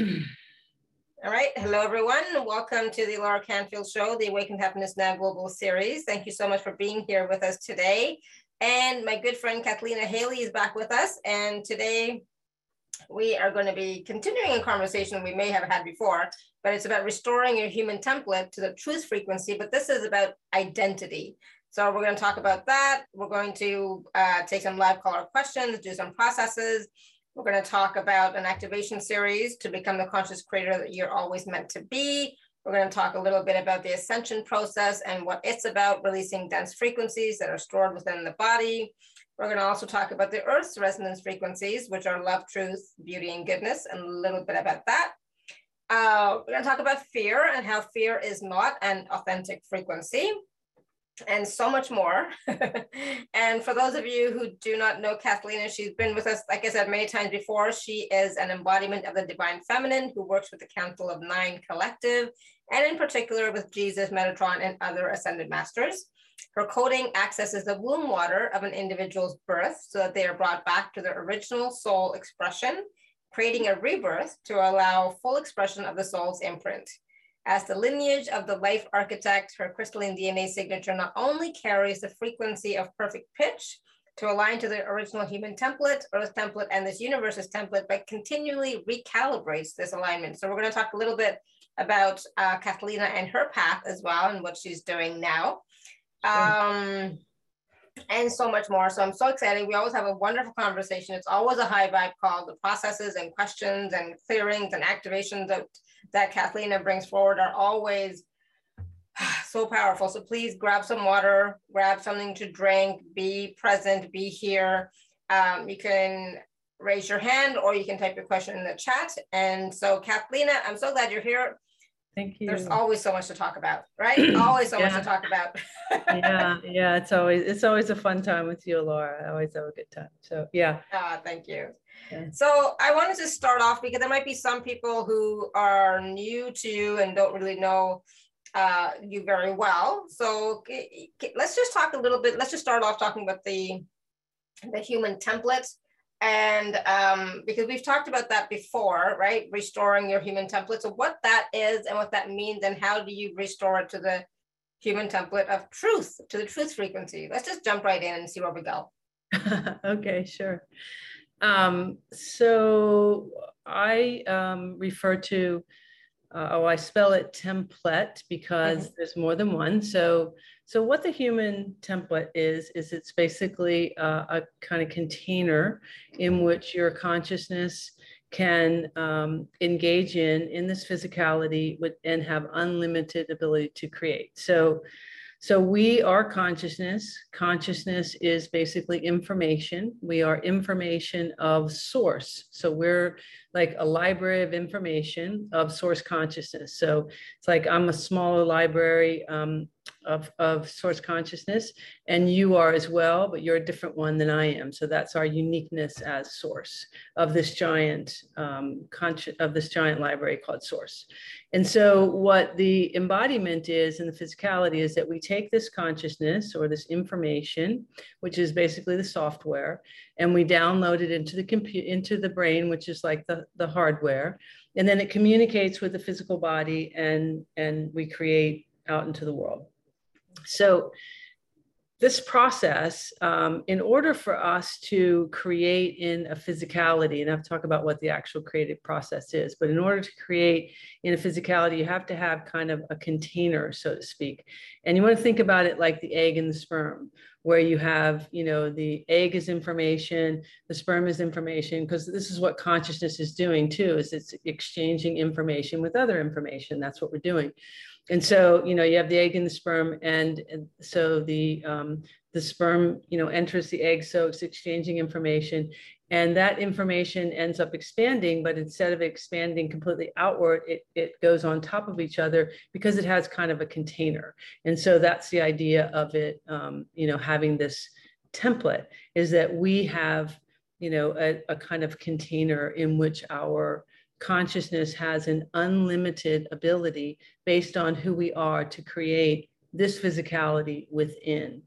All right. Hello, everyone. Welcome to the Alara Canfield Show, the Awakened Happiness Now Global Series. Thank you so much for being here with us today. And my good friend Cathleena Hailley is back with us. And today we are going to be continuing a conversation we may have had before, but it's about restoring your human template to the truth frequency. But this is about identity. So we're going to talk about that. We're going to uh, take some live caller questions, do some processes, we're going to talk about an activation series to become the conscious creator that you're always meant to be. We're going to talk a little bit about the ascension process and what it's about, releasing dense frequencies that are stored within the body. We're going to also talk about the Earth's resonance frequencies, which are love, truth, beauty, and goodness, and a little bit about that. Uh, we're going to talk about fear and how fear is not an authentic frequency and so much more. and for those of you who do not know Cathleena, she's been with us, like I said, many times before. She is an embodiment of the divine feminine who works with the Council of Nine Collective, and in particular with Jesus, Metatron, and other ascended masters. Her coding accesses the womb water of an individual's birth so that they are brought back to their original soul expression, creating a rebirth to allow full expression of the soul's imprint. As the lineage of the life architect, her crystalline DNA signature not only carries the frequency of perfect pitch to align to the original human template, Earth template, and this universe's template, but continually recalibrates this alignment. So we're going to talk a little bit about uh, Cathleena and her path as well and what she's doing now. Um, and so much more. So I'm so excited. We always have a wonderful conversation. It's always a high vibe call. The processes and questions and clearings and activations that that Cathleena brings forward are always so powerful. So please grab some water, grab something to drink, be present, be here. Um, you can raise your hand or you can type your question in the chat. And so Cathleena, I'm so glad you're here. Thank you. There's always so much to talk about, right? always so yeah. much to talk about. yeah, yeah. It's always it's always a fun time with you, Alara. I always have a good time. So yeah. Ah, thank you. So I wanted to start off because there might be some people who are new to you and don't really know uh, you very well. So let's just talk a little bit. Let's just start off talking about the the human template. And um, because we've talked about that before, right? Restoring your human template. So what that is and what that means and how do you restore it to the human template of truth, to the truth frequency. Let's just jump right in and see where we go. okay, sure. Um, so I um, refer to, uh, oh, I spell it templet because there's more than one. So, so what the human template is, is it's basically uh, a kind of container in which your consciousness can um, engage in in this physicality with, and have unlimited ability to create. So so we are consciousness. Consciousness is basically information. We are information of source. So we're like a library of information of source consciousness. So it's like I'm a smaller library. Um, of, of source consciousness and you are as well but you're a different one than i am so that's our uniqueness as source of this giant um, of this giant library called source and so what the embodiment is in the physicality is that we take this consciousness or this information which is basically the software and we download it into the computer into the brain which is like the, the hardware. And then it communicates with the physical body and and we create out into the world. So this process, um, in order for us to create in a physicality, and I've talked about what the actual creative process is, but in order to create in a physicality, you have to have kind of a container, so to speak. And you want to think about it like the egg and the sperm, where you have, you know, the egg is information, the sperm is information, because this is what consciousness is doing too, is it's exchanging information with other information. That's what we're doing and so you know you have the egg and the sperm and, and so the um, the sperm you know enters the egg so it's exchanging information. And that information ends up expanding but instead of expanding completely outward it, it goes on top of each other because it has kind of a container. And so that's the idea of it um, you know having this template is that we have you know a, a kind of container in which our consciousness has an unlimited ability based on who we are to create this physicality within.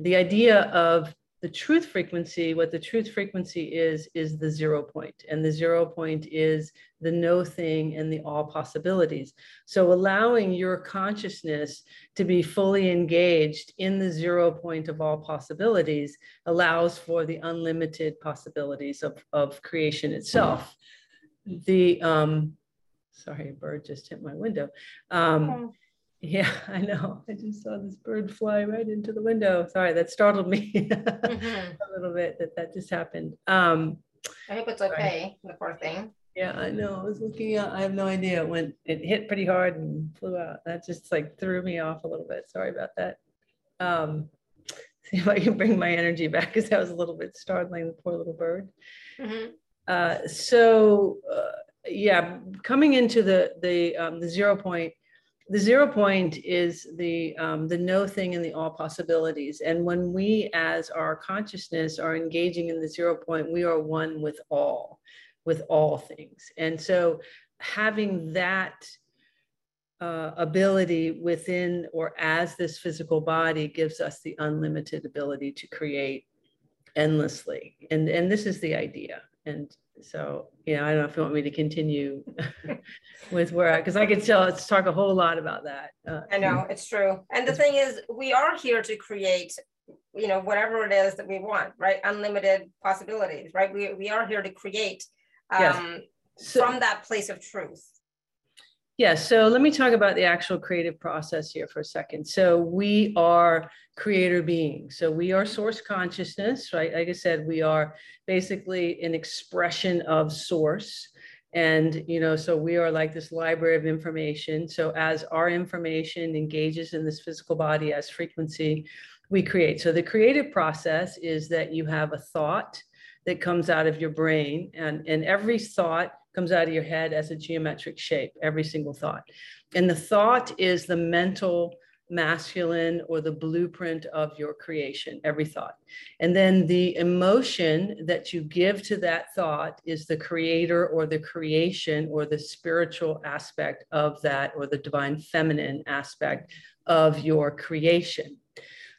The idea of the truth frequency, what the truth frequency is, is the zero point. And the zero point is the no thing and the all possibilities. So allowing your consciousness to be fully engaged in the zero point of all possibilities allows for the unlimited possibilities of, of creation itself. The, um, sorry, a bird just hit my window. Um, oh. Yeah, I know. I just saw this bird fly right into the window. Sorry, that startled me mm-hmm. a little bit that that just happened. Um, I hope it's okay, the poor thing. Yeah, I know. I was looking out. I have no idea. It went, it hit pretty hard and flew out. That just like threw me off a little bit. Sorry about that. Um, see if I can bring my energy back because that was a little bit startling, the poor little bird. Mm-hmm. Uh, so, uh, yeah, coming into the the um, the zero point the zero point is the um, the no thing and the all possibilities. And when we as our consciousness are engaging in the zero point we are one with all with all things. And so having that uh, ability within or as this physical body gives us the unlimited ability to create endlessly. And and this is the idea and so, you know, I don't know if you want me to continue with where I, because I could tell let's talk a whole lot about that. Uh, I know it's true. And the thing is, we are here to create, you know, whatever it is that we want, right? Unlimited possibilities, right? We, we are here to create um, yes. so, from that place of truth. Yeah, so let me talk about the actual creative process here for a second. So we are creator beings. So we are source consciousness, right? Like I said, we are basically an expression of source. And, you know, so we are like this library of information. So as our information engages in this physical body as frequency, we create. So the creative process is that you have a thought that comes out of your brain and, and every thought comes out of your head as a geometric shape, every single thought. And the thought is the mental masculine or the blueprint of your creation, every thought. And then the emotion that you give to that thought is the creator or the creation or the spiritual aspect of that or the divine feminine aspect of your creation.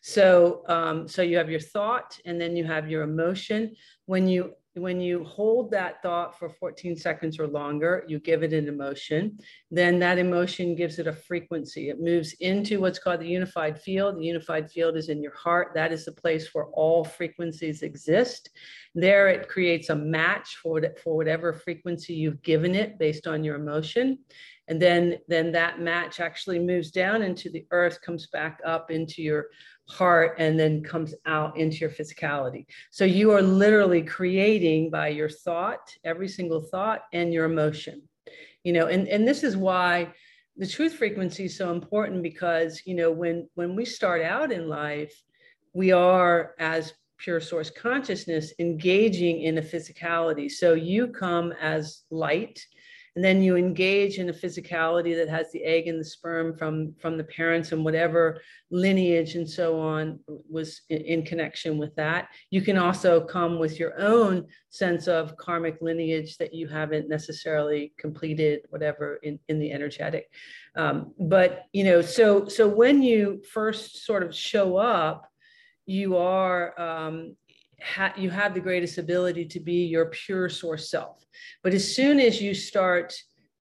So, um, so you have your thought and then you have your emotion. When you when you hold that thought for 14 seconds or longer, you give it an emotion, then that emotion gives it a frequency. It moves into what's called the unified field. The unified field is in your heart. That is the place where all frequencies exist. There, it creates a match for, for whatever frequency you've given it based on your emotion. And then, then that match actually moves down into the earth, comes back up into your heart and then comes out into your physicality. So you are literally creating by your thought, every single thought and your emotion. You know, and, and this is why the truth frequency is so important because, you know, when when we start out in life, we are as pure source consciousness engaging in a physicality. So you come as light and then you engage in a physicality that has the egg and the sperm from from the parents and whatever lineage and so on was in, in, connection with that. You can also come with your own sense of karmic lineage that you haven't necessarily completed whatever in, in the energetic. Um, but you know so so when you first sort of show up you are um, ha- you have the greatest ability to be your pure source self. But as soon as you start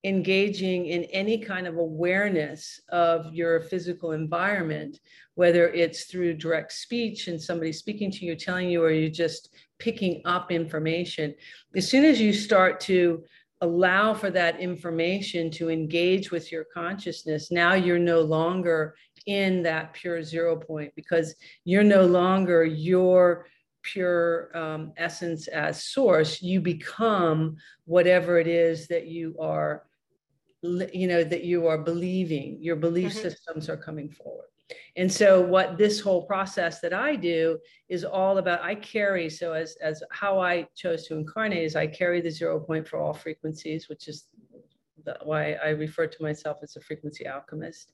engaging in any kind of awareness of your physical environment, whether it's through direct speech and somebody speaking to you, telling you, or you're just picking up information, as soon as you start to allow for that information to engage with your consciousness, now you're no longer in that pure zero point because you're no longer your pure um, essence as source, you become whatever it is that you are, you know, that you are believing. Your belief mm-hmm. systems are coming forward. And so what this whole process that I do is all about I carry so as as how I chose to incarnate is I carry the zero point for all frequencies which is the, why I refer to myself as a frequency alchemist.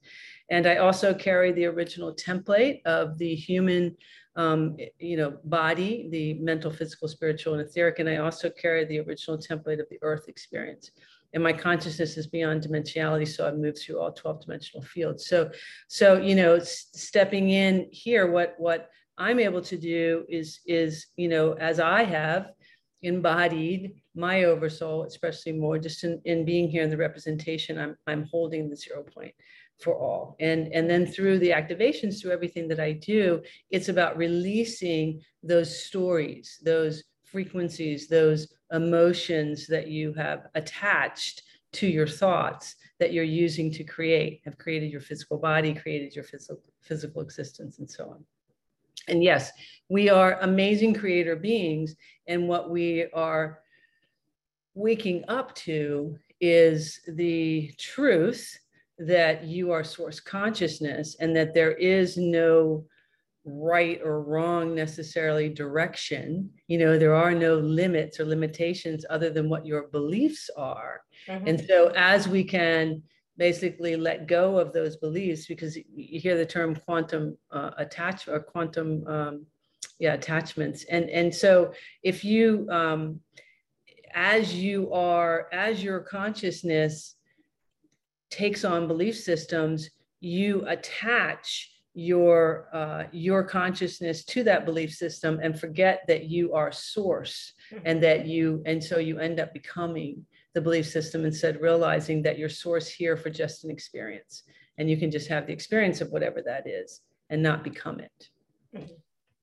And I also carry the original template of the human um, you know, body, the mental, physical, spiritual, and etheric. And I also carry the original template of the earth experience. And my consciousness is beyond dimensionality, so I move through all 12 dimensional fields. So, so you know, stepping in here, what what I'm able to do is, is, you know, as I have embodied my oversoul, especially more just in, in being here in the representation, I'm, I'm holding the zero point for all. And, and then through the activations, through everything that I do, it's about releasing those stories, those frequencies, those emotions that you have attached to your thoughts that you're using to create, have created your physical body, created your physical, physical existence, and so on. And yes, we are amazing creator beings. And what we are waking up to is the truth that you are source consciousness and that there is no right or wrong necessarily direction. You know, there are no limits or limitations other than what your beliefs are. Mm-hmm. And so, as we can basically let go of those beliefs, because you hear the term quantum uh, attachment or quantum, um, yeah, attachments. And, and so, if you, um, as you are, as your consciousness takes on belief systems, you attach your uh, your consciousness to that belief system and forget that you are source mm-hmm. and that you and so you end up becoming the belief system instead realizing that you're source here for just an experience and you can just have the experience of whatever that is and not become it mm-hmm.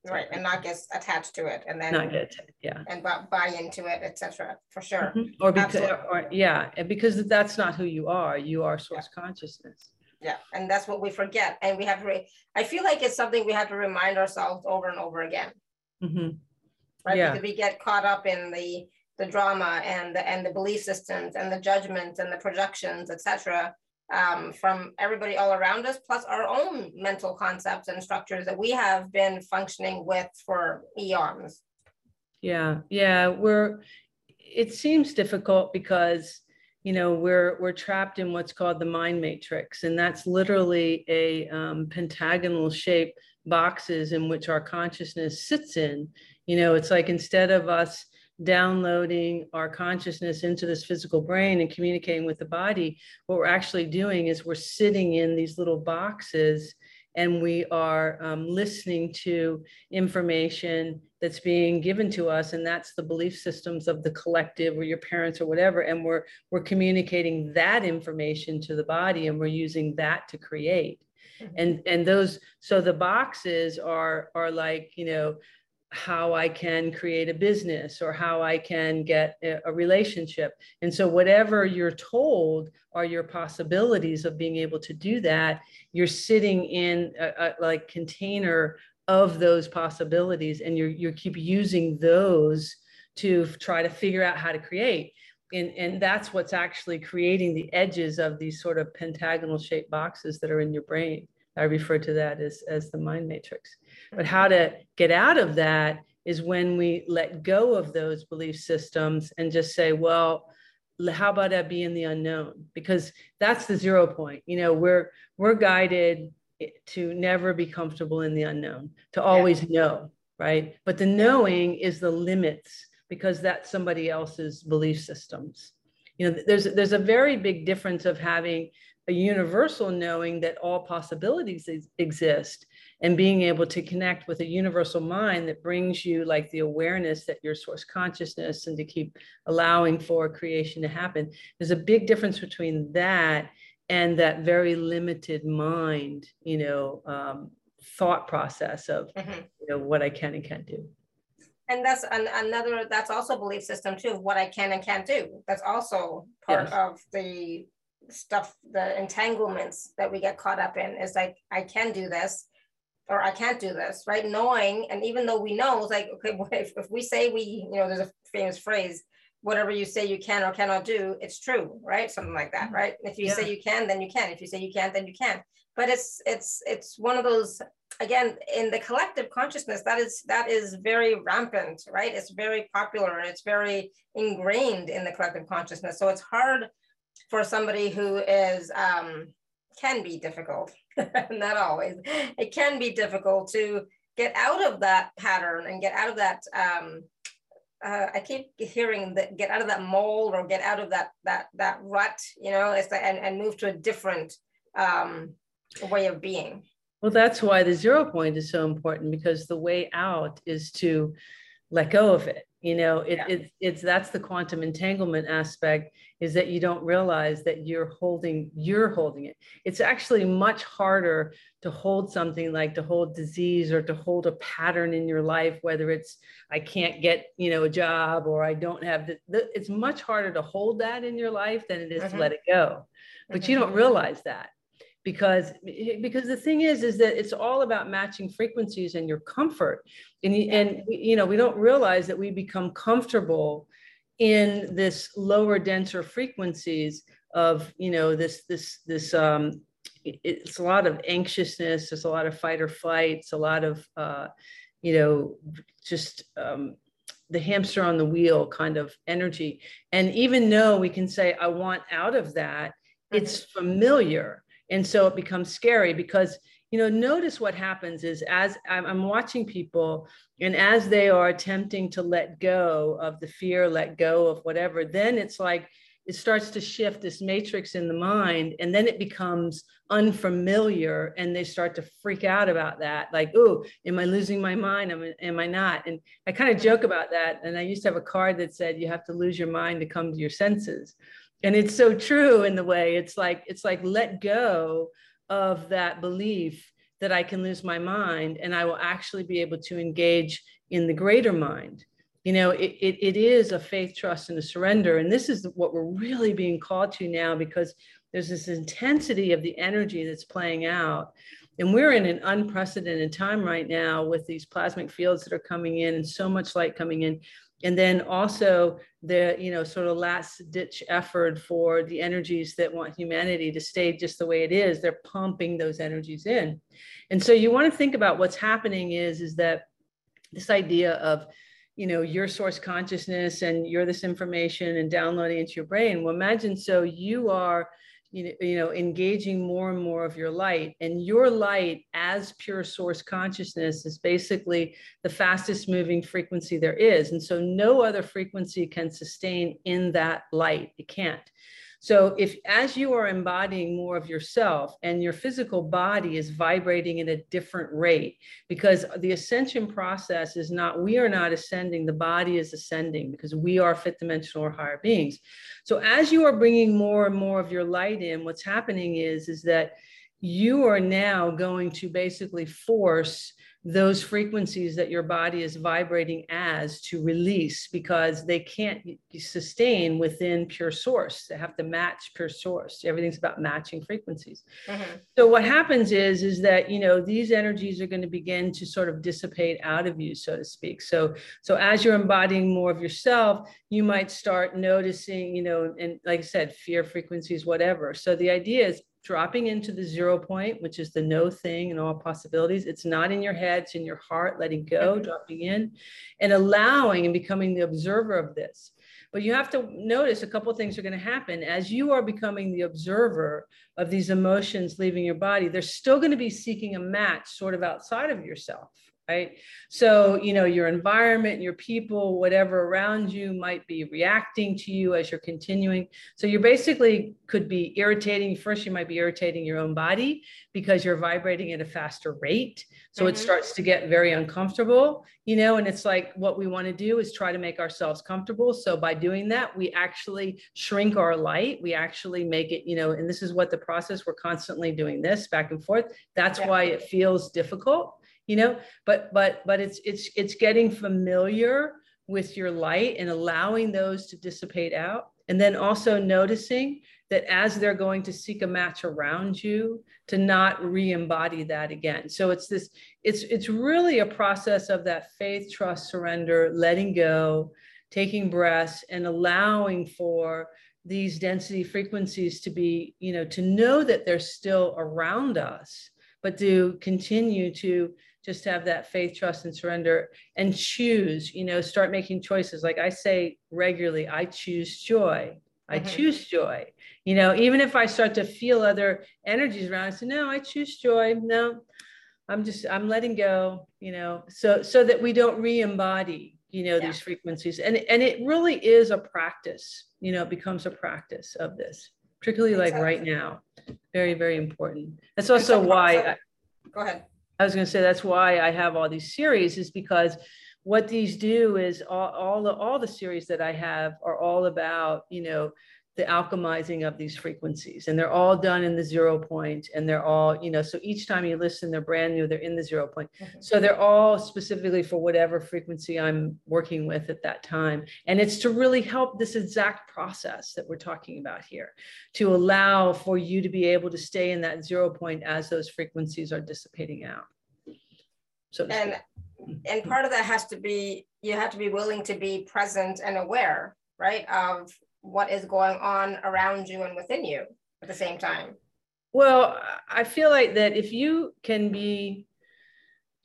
Right and not get attached to it and then not get yeah and buy, buy into it etc for sure mm-hmm. or because or, yeah because that's not who you are you are source yeah. consciousness yeah and that's what we forget and we have to re- i feel like it's something we have to remind ourselves over and over again mm-hmm. right yeah. because we get caught up in the the drama and the and the belief systems and the judgments and the projections etc um, from everybody all around us plus our own mental concepts and structures that we have been functioning with for eons. Yeah yeah we're it seems difficult because you know we're we're trapped in what's called the mind matrix and that's literally a um, pentagonal shape boxes in which our consciousness sits in. You know it's like instead of us downloading our consciousness into this physical brain and communicating with the body what we're actually doing is we're sitting in these little boxes and we are um, listening to information that's being given to us and that's the belief systems of the collective or your parents or whatever and we're we're communicating that information to the body and we're using that to create mm-hmm. and and those so the boxes are are like you know how I can create a business or how I can get a, relationship. And so, whatever you're told are your possibilities of being able to do that, you're sitting in a, a like container of those possibilities, and you're you keep using those to try to figure out how to create. And, and that's what's actually creating the edges of these sort of pentagonal shaped boxes that are in your brain. I refer to that as, as the mind matrix. But how mm-hmm. to get out of that is when we let go of those belief systems and just say, well, how about I be in the unknown? Because that's the zero point. You know, we're we're guided to never be comfortable in the unknown, to always yeah. know, right? But the knowing is the limits because that's somebody else's belief systems. You know, there's there's a very big difference of having a universal knowing that all possibilities exist and being able to connect with a universal mind that brings you like the awareness that your source consciousness and to keep allowing for creation to happen there's a big difference between that and that very limited mind you know um, thought process of mm-hmm. you know what i can and can't do and that's an, another that's also a belief system too of what i can and can't do that's also part yes. of the stuff the entanglements that we get caught up in is like i can do this or I can't do this, right? Knowing, and even though we know, it's like, okay, if, if we say we, you know, there's a famous phrase, whatever you say you can or cannot do, it's true, right? Something like that, mm-hmm. right? If you yeah. say you can, then you can. If you say you can't, then you can't. But it's it's it's one of those again in the collective consciousness that is that is very rampant, right? It's very popular. and It's very ingrained in the collective consciousness. So it's hard for somebody who is um, can be difficult, not always. It can be difficult to get out of that pattern and get out of that. Um, uh, I keep hearing that get out of that mold or get out of that that that rut, you know, it's and, and move to a different um, way of being. Well, that's why the zero point is so important because the way out is to let go of it. You know, it, yeah. it, it's that's the quantum entanglement aspect is that you don't realize that you're holding you're holding it. It's actually much harder to hold something like to hold disease or to hold a pattern in your life, whether it's I can't get you know a job or I don't have the, the it's much harder to hold that in your life than it is mm-hmm. to let it go. But mm-hmm. you don't realize that because because the thing is is that it's all about matching frequencies and your comfort. And and you know we don't realize that we become comfortable in this lower denser frequencies of you know this this this um it's a lot of anxiousness there's a lot of fight or flight it's a lot of uh you know just um the hamster on the wheel kind of energy. And even though we can say i want out of that it's mm-hmm. familiar and so it becomes scary because you know notice what happens is as I'm, watching people and as they are attempting to let go of the fear let go of whatever then it's like it starts to shift this matrix in the mind and then it becomes unfamiliar and they start to freak out about that. Like oh am i losing my mind? Am, am i not? And i kind of joke about that. And i used to have a card that said you have to lose your mind to come to your senses and it's so true in the way it's like it's like let go of that belief that i can lose my mind and i will actually be able to engage in the greater mind. You know it, it, it is a faith trust and a surrender. And this is what we're really being called to now because there's this intensity of the energy that's playing out. And we're in an unprecedented time right now with these plasmic fields that are coming in and so much light coming in and then also the you know sort of last ditch effort for the energies that want humanity to stay just the way it is. They're pumping those energies in. And so you want to think about what's happening is is that this idea of you know your source consciousness and you're this information and downloading into your brain. Well imagine so you are you know, engaging more and more of your light. And your light as pure source consciousness is basically the fastest moving frequency there is. And so no other frequency can sustain in that light. It can't. So if as you are embodying more of yourself and your physical body is vibrating at a different rate, because the ascension process is not, we are not ascending, the body is ascending because we are fifth dimensional or higher beings. So as you are bringing more and more of your light in, what's happening is, is that you are now going to basically force those frequencies that your body is vibrating as to release because they can't sustain within pure source. They have to match pure source. Everything's about matching frequencies. Mm-hmm. So what happens is is that you know these energies are going to begin to sort of dissipate out of you, so to speak. So so as you're embodying more of yourself, you might start noticing, you know, and like I said, fear frequencies, whatever. So the idea is dropping into the zero point, which is the no thing and all possibilities. It's not in your head, it's in your heart, letting go, mm-hmm. dropping in, and allowing and becoming the observer of this. But you have to notice a couple of things are going to happen as you are becoming the observer of these emotions leaving your body. They're still going to be seeking a match sort of outside of yourself right? So, you know, your environment, your people, whatever around you might be reacting to you as you're continuing. So, you're basically could be irritating. First, you might be irritating your own body because you're vibrating at a faster rate. So, mm-hmm. it starts to get very uncomfortable, you know, and it's like what we want to do is try to make ourselves comfortable. So, by doing that, we actually shrink our light. We actually make it, you know, and this is what the process we're constantly doing this back and forth. That's yeah. why it feels difficult you know but but but it's it's it's getting familiar with your light and allowing those to dissipate out. And then also noticing that as they're going to seek a match around you to not re-embody that again. So it's this it's it's really a process of that faith trust surrender letting go taking breaths and allowing for these density frequencies to be you know to know that they're still around us but to continue to just have that faith, trust, and surrender and choose, you know, start making choices. Like I say regularly, I choose joy. I mm-hmm. choose joy. You know, even if I start to feel other energies around, I say, no, I choose joy. No, I'm just, I'm letting go, you know, so so that we don't re-embody, you know, yeah. these frequencies. And and it really is a practice, you know, it becomes a practice of this, particularly exactly. like right now. Very, very important. That's also why I, go ahead. I was going to say that's why I have all these series is because what these do is all, all the all the series that I have are all about you know the alchemizing of these frequencies and they're all done in the zero point and they're all you know so each time you listen they're brand new they're in the zero point mm-hmm. so they're all specifically for whatever frequency i'm working with at that time and it's to really help this exact process that we're talking about here to allow for you to be able to stay in that zero point as those frequencies are dissipating out so and and part of that has to be you have to be willing to be present and aware right of what is going on around you and within you at the same time? Well, I feel like that if you can be,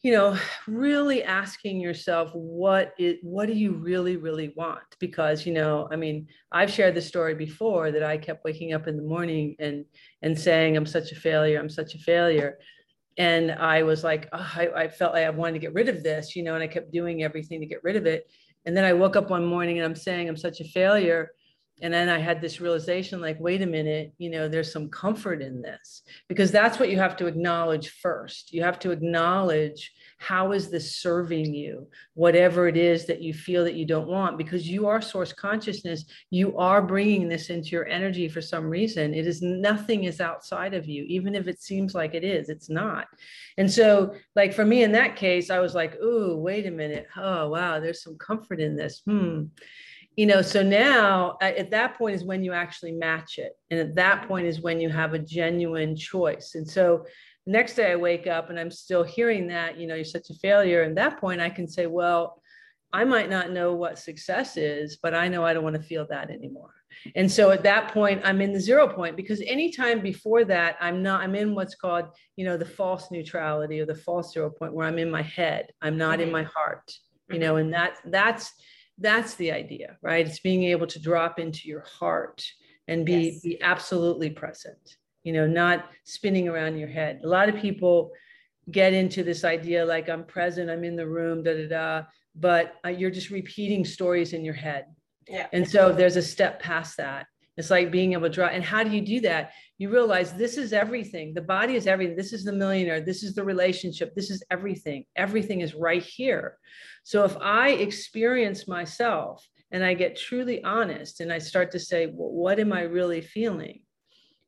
you know, really asking yourself what is what do you really really want? Because you know, I mean, I've shared the story before that I kept waking up in the morning and and saying I'm such a failure, I'm such a failure. And I was like, oh, I, I felt like I wanted to get rid of this, you know, and I kept doing everything to get rid of it. And then I woke up one morning and I'm saying I'm such a failure and then i had this realization like wait a minute you know there's some comfort in this. Because that's what you have to acknowledge first. You have to acknowledge how is this serving you? Whatever it is that you feel that you don't want. Because you are source consciousness. You are bringing this into your energy for some reason. It is nothing is outside of you even if it seems like it is it's not. And so like for me in that case i was like ooh wait a minute. Oh wow there's some comfort in this. Hmm you know so now uh, at that point is when you actually match it and at that mm-hmm. point is when you have a genuine choice and so the next day i wake up and i'm still hearing that you know you're such a failure and that point i can say well i might not know what success is but i know i don't want to feel that anymore. And so at that point i'm in the zero point because anytime before that i'm not i'm in what's called you know the false neutrality or the false zero point where i'm in my head i'm not mm-hmm. in my heart you mm-hmm. know and that that's that's the idea right? It's being able to drop into your heart and be yes. be absolutely present you know not spinning around your head. A lot of people get into this idea like i'm present i'm in the room da da da but uh, you're just repeating stories in your head. Yeah. And so there's a step past that it's like being able to draw and how do you do that? You realize this is everything. The body is everything. This is the millionaire. This is the relationship. This is everything. Everything is right here. So if I experience myself and I get truly honest and I start to say, well, what am I really feeling?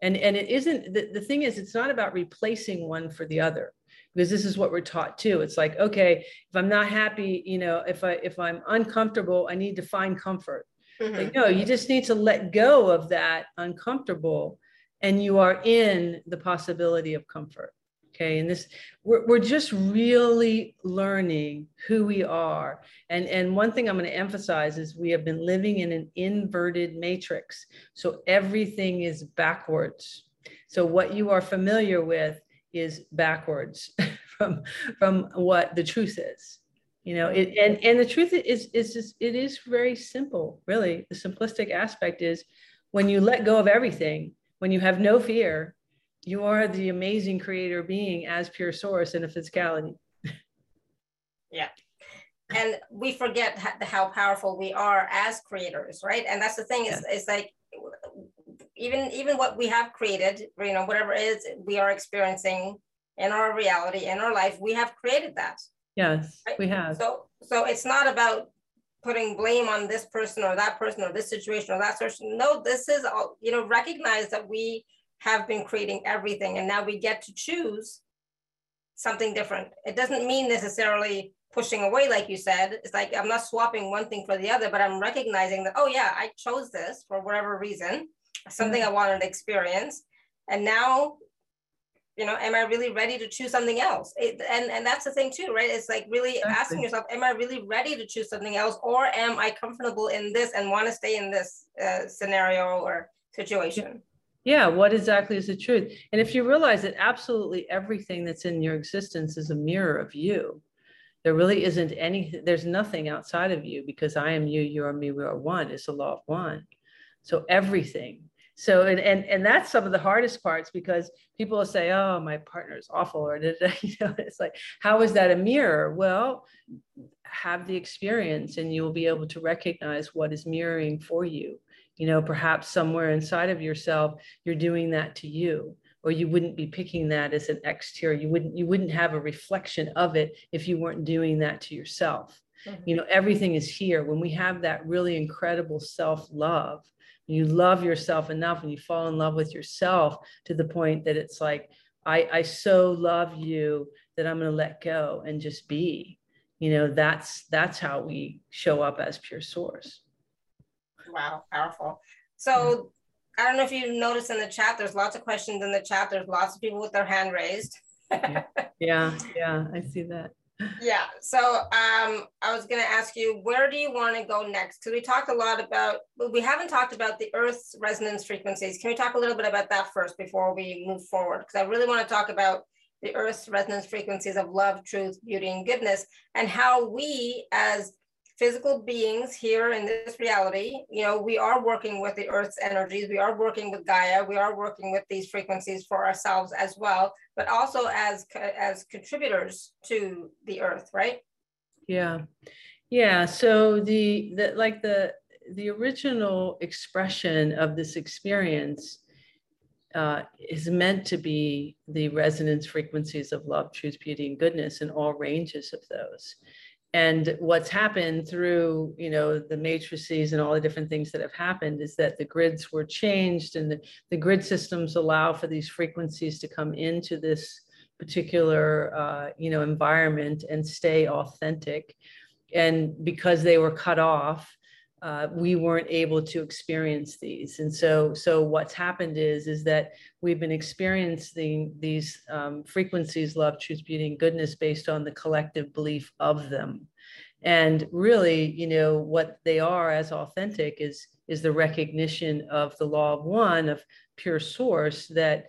And, and it isn't, the, the thing is, it's not about replacing one for the other because this is what we're taught too. It's like, okay, if I'm not happy, you know, if I, if I'm uncomfortable, I need to find comfort. Mm-hmm. Like, no, you just need to let go of that uncomfortable and you are in the possibility of comfort. Okay. And this, we're, we're just really learning who we are. And, and one thing I'm going to emphasize is we have been living in an inverted matrix. So everything is backwards. So what you are familiar with is backwards from, from what the truth is you know it, and and the truth is is just, it is very simple really the simplistic aspect is when you let go of everything when you have no fear you are the amazing creator being as pure source in a physicality. yeah. And we forget how powerful we are as creators, right? And that's the thing is, yeah. it's like even even what we have created, you know, whatever it is we are experiencing in our reality, in our life, we have created that. Yes, right? we have. So so it's not about putting blame on this person or that person or this situation or that person. No, this is all, you know, recognize that we have been creating everything and now we get to choose something different. It doesn't mean necessarily pushing away, like you said. It's like I'm not swapping one thing for the other, but I'm recognizing that, oh, yeah, I chose this for whatever reason, something mm-hmm. I wanted to experience. And now, you know, am I really ready to choose something else? It, and, and that's the thing, too, right? It's like really exactly. asking yourself, am I really ready to choose something else? Or am I comfortable in this and want to stay in this uh, scenario or situation? Yeah what exactly is the truth and if you realize that absolutely everything that's in your existence is a mirror of you there really isn't any there's nothing outside of you because i am you you are me we are one it's the law of one so everything so and and, and that's some of the hardest parts because people will say oh my partner is awful or you know it's like how is that a mirror? Well have the experience and you will be able to recognize what is mirroring for you. You know perhaps somewhere inside of yourself you're doing that to you or you wouldn't be picking that as an exterior. You wouldn't you wouldn't have a reflection of it if you weren't doing that to yourself. Mm-hmm. you know everything is here. When we have that really incredible self love you love yourself enough and you fall in love with yourself to the point that it's like i i so love you that i'm going to let go and just be you know that's that's how we show up as pure source wow powerful so I don't know if you noticed in the chat, there's lots of questions in the chat. There's lots of people with their hand raised. yeah, yeah, I see that. Yeah, so um, I was going to ask you, where do you want to go next? Because we talked a lot about, but we haven't talked about the Earth's resonance frequencies. Can we talk a little bit about that first before we move forward? Because I really want to talk about the Earth's resonance frequencies of love, truth, beauty, and goodness, and how we as physical beings here in this reality, you know, we are working with the earth's energies, we are working with Gaia, we are working with these frequencies for ourselves as well, but also as as contributors to the earth, right? Yeah. Yeah, so the the like the the original expression of this experience uh, is meant to be the resonance frequencies of love, truth, beauty, and goodness in all ranges of those and what's happened through you know the matrices and all the different things that have happened is that the grids were changed and the, the grid systems allow for these frequencies to come into this particular uh, you know environment and stay authentic. And because they were cut off uh, we weren't able to experience these. And so, so what's happened is, is that we've been experiencing these um, frequencies, love, truth, beauty, and goodness based on the collective belief of them. And really, you know, what they are as authentic is, is the recognition of the law of one, of pure source that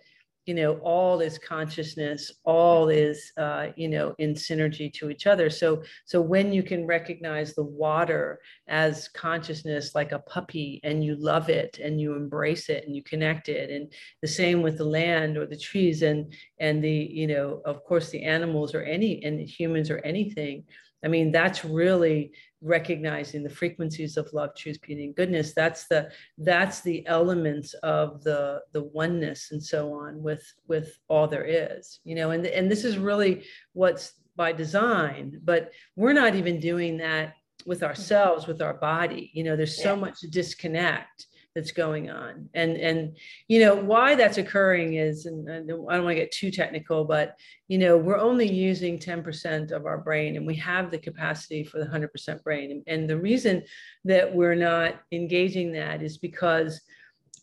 you know all is consciousness all is uh, you know in synergy to each other. So so when you can recognize the water as consciousness like a puppy and you love it and you embrace it and you connect it and the same with the land or the trees and and the you know of course the animals or any and humans or anything I mean, that's really recognizing the frequencies of love, truth, beauty, and goodness. That's the that's the elements of the the oneness and so on with with all there is, you know. And and this is really what's by design, but we're not even doing that with ourselves, with our body. You know, there's so yeah. much disconnect that's going on. And and you know why that's occurring is and, i don't want to get too technical but you know we're only using 10% of our brain and we have the capacity for the 100% brain. And, and the reason that we're not engaging that is because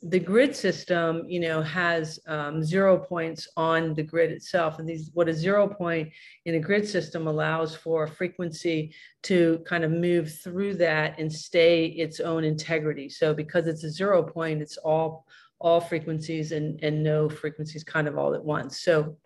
the grid system, you know, has um, zero points on the grid itself. And these, what a zero point in a grid system allows for frequency to kind of move through that and stay its own integrity. So because it's a zero point, it's all all frequencies and, and no frequencies kind of all at once. So,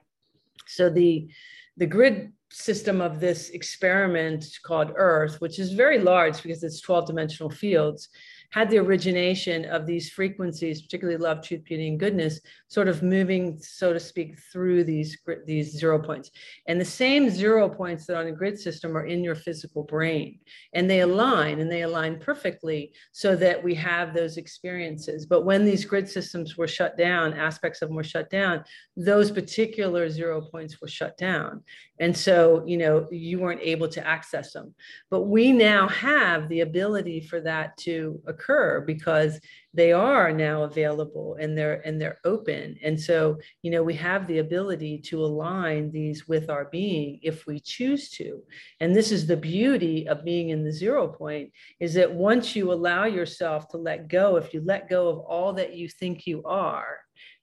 so the the grid system of this experiment called Earth, which is very large because it's 12 dimensional fields, had the origination of these frequencies, particularly love, truth, beauty, and goodness, sort of moving, so to speak, through these, these zero points. And the same zero points that on a grid system are in your physical brain. And they align and they align perfectly so that we have those experiences. But when these grid systems were shut down, aspects of them were shut down, those particular zero points were shut down. And so, you know, you weren't able to access them. But we now have the ability for that to occur because they are now available and they're and they're open. And so you know we have the ability to align these with our being if we choose to. And this is the beauty of being in the zero point is that once you allow yourself to let go if you let go of all that you think you are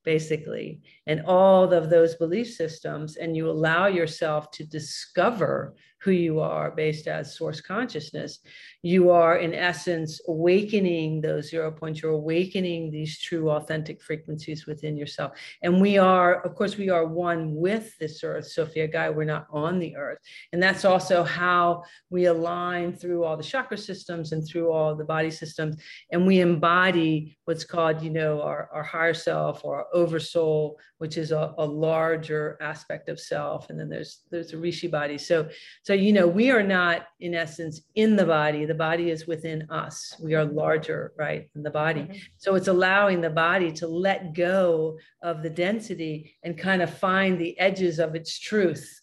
basically and all of those belief systems and you allow yourself to discover who you are based as source consciousness, you are in essence awakening those zero points. You're awakening these true authentic frequencies within yourself. And we are, of course, we are one with this earth, Sophia Gaia. We're not on the earth. And that's also how we align through all the chakra systems and through all the body systems. And we embody what's called, you know, our, our higher self or our oversoul, which is a, a larger aspect of self. And then there's there's a rishi body. So so you know, we are not in essence in the body. The body is within us. We are larger, right, than the body. Mm-hmm. So it's allowing the body to let go of the density and kind of find the edges of its truth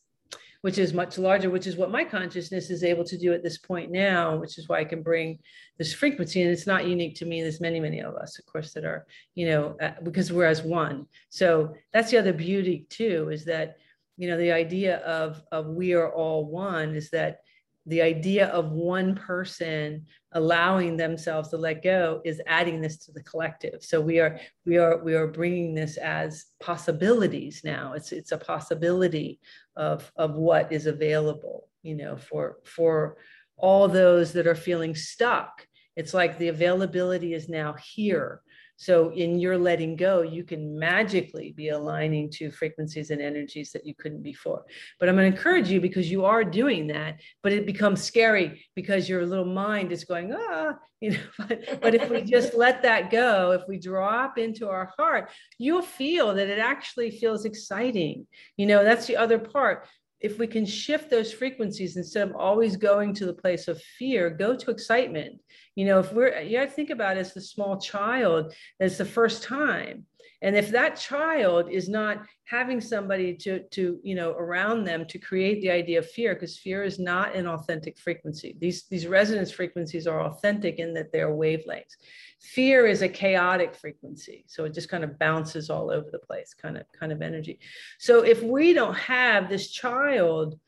which is much larger, which is what my consciousness is able to do at this point now, which is why I can bring this frequency. And it's not unique to me. There's many, many of us, of course, that are, you know, uh, because we're as one. So that's the other beauty too, is that, you know, the idea of, of we are all one is that the idea of one person allowing themselves to let go is adding this to the collective. So we are we are we are bringing this as possibilities now. It's it's a possibility of of what is available you know for for all those that are feeling stuck. It's like the availability is now here so in your letting go, you can magically be aligning to frequencies and energies that you couldn't before. But I'm going to encourage you because you are doing that, but it becomes scary because your little mind is going, ah, you know, but, but if we just let that go, if we drop into our heart, you'll feel that it actually feels exciting. You know, that's the other part if we can shift those frequencies instead of always going to the place of fear, go to excitement. You know, if we're, you got to think about it as the small child, that's the first time. And if that child is not having somebody to, to, you know, around them to create the idea of fear, because fear is not an authentic frequency. These, these resonance frequencies are authentic in that they're wavelengths. Fear is a chaotic frequency. So it just kind of bounces all over the place, kind of, kind of energy. So if we don't have this child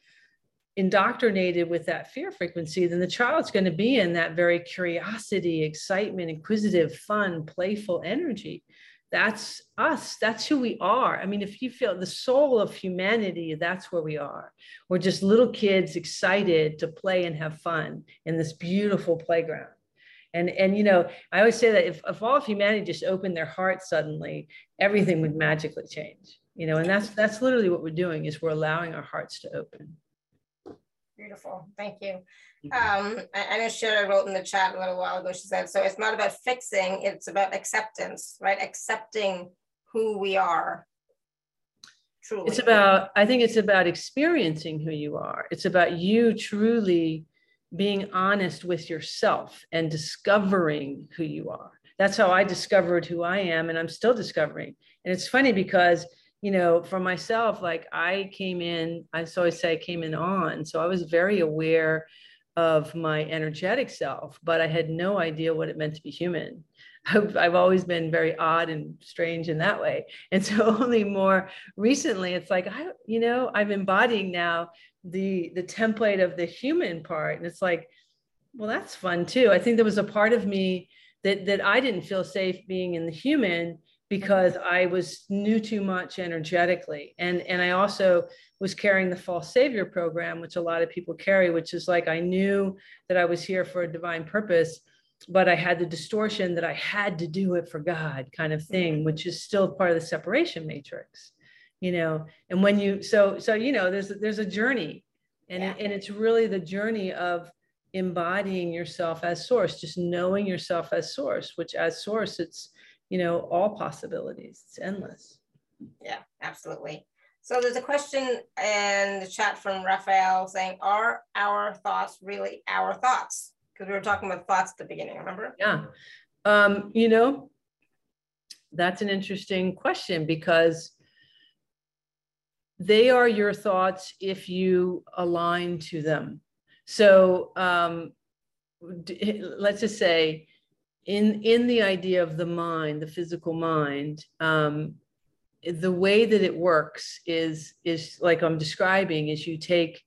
indoctrinated with that fear frequency, then the child's going to be in that very curiosity, excitement, inquisitive, fun, playful energy. That's us. That's who we are. I mean, if you feel the soul of humanity, that's where we are. We're just little kids excited to play and have fun in this beautiful playground. And, and you know, I always say that if, if all of humanity just opened their hearts suddenly, everything would magically change. You know, and that's that's literally what we're doing is we're allowing our hearts to open. Beautiful. Thank you. Um, I, know Shira wrote in the chat a little while ago, she said, so it's not about fixing, it's about acceptance, right? Accepting who we are. Truly. It's about, I think it's about experiencing who you are. It's about you truly being honest with yourself and discovering who you are. That's how I discovered who I am, and I'm still discovering. And it's funny because, you know, for myself, like I came in, I always say I came in on. So I was very aware of my energetic self, but I had no idea what it meant to be human. I've, I've, always been very odd and strange in that way. And so only more recently, it's like, I, you know, I'm embodying now the the template of the human part and it's like well that's fun too i think there was a part of me that that i didn't feel safe being in the human because i was knew too much energetically. And and i also was carrying the false savior program which a lot of people carry which is like i knew that i was here for a divine purpose but i had the distortion that i had to do it for god kind of thing mm-hmm. which is still part of the separation matrix you know? And when you so so you know there's there's a journey. And yeah. and it's really the journey of embodying yourself as source just knowing yourself as source which as source it's you know all possibilities it's endless yeah absolutely so there's a question in the chat from Raphael saying, are our thoughts really our thoughts? Because we were talking about thoughts at the beginning, remember? Yeah. Um, you know, that's an interesting question because they are your thoughts if you align to them. So um, let's just say, in in the idea of the mind, the physical mind, um, the way that it works is is like I'm describing. Is you take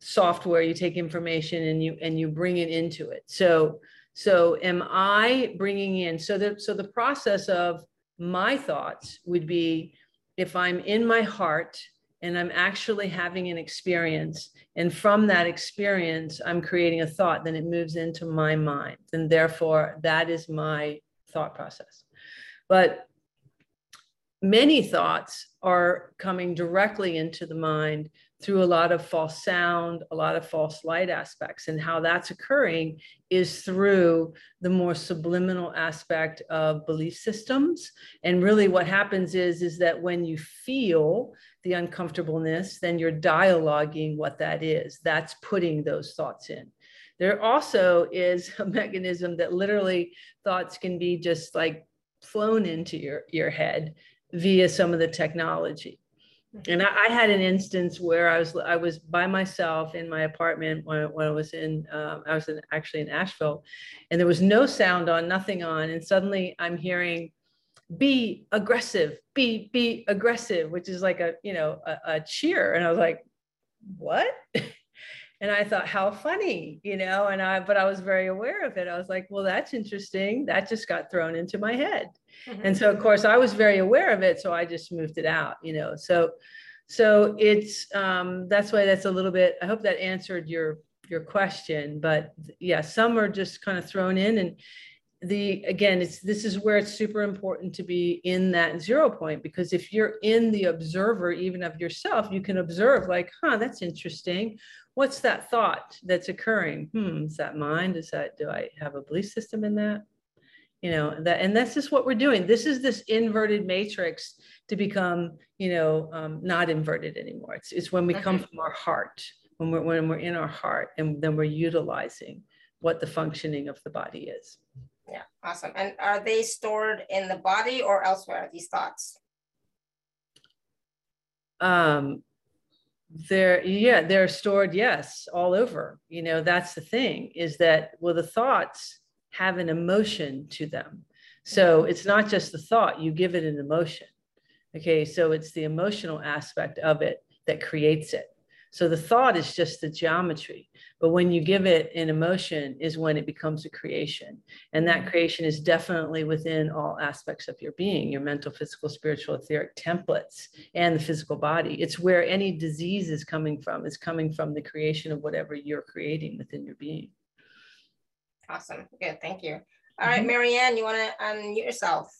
software, you take information, and you and you bring it into it. So so am I bringing in? So the so the process of my thoughts would be if I'm in my heart and I'm actually having an experience. And from that experience, I'm creating a thought, then it moves into my mind. And therefore, that is my thought process. But many thoughts are coming directly into the mind through a lot of false sound, a lot of false light aspects. And how that's occurring is through the more subliminal aspect of belief systems. And really what happens is, is that when you feel the uncomfortableness, then you're dialoguing what that is. That's putting those thoughts in. There also is a mechanism that literally thoughts can be just like flown into your, your head via some of the technology. And I, I, had an instance where I was I was by myself in my apartment when, when I was in um, I was in, actually in Asheville, and there was no sound on, nothing on, and suddenly I'm hearing, "Be aggressive, be be aggressive," which is like a you know a, a cheer, and I was like, "What?" and I thought, "How funny," you know, and I but I was very aware of it. I was like, "Well, that's interesting. That just got thrown into my head." Mm-hmm. And so, of course, I was very aware of it. So I just moved it out, you know. So, so it's um, that's why that's a little bit. I hope that answered your your question. But yeah, some are just kind of thrown in, and the again, it's this is where it's super important to be in that zero point because if you're in the observer, even of yourself, you can observe like, huh, that's interesting. What's that thought that's occurring? Hmm, is that mind? Is that do I have a belief system in that? you know that and that's just what we're doing this is this inverted matrix to become you know um, not inverted anymore it's, it's when we okay. come from our heart when we're when we're in our heart and then we're utilizing what the functioning of the body is yeah awesome and are they stored in the body or elsewhere these thoughts um they're yeah they're stored yes all over you know that's the thing is that well the thoughts have an emotion to them. So it's not just the thought, you give it an emotion. Okay, so it's the emotional aspect of it that creates it. So the thought is just the geometry, but when you give it an emotion is when it becomes a creation. And that creation is definitely within all aspects of your being, your mental, physical, spiritual, etheric templates, and the physical body. It's where any disease is coming from, is coming from the creation of whatever you're creating within your being. Awesome. Good. Thank you. All right, mm-hmm. Marianne, you want to unmute yourself?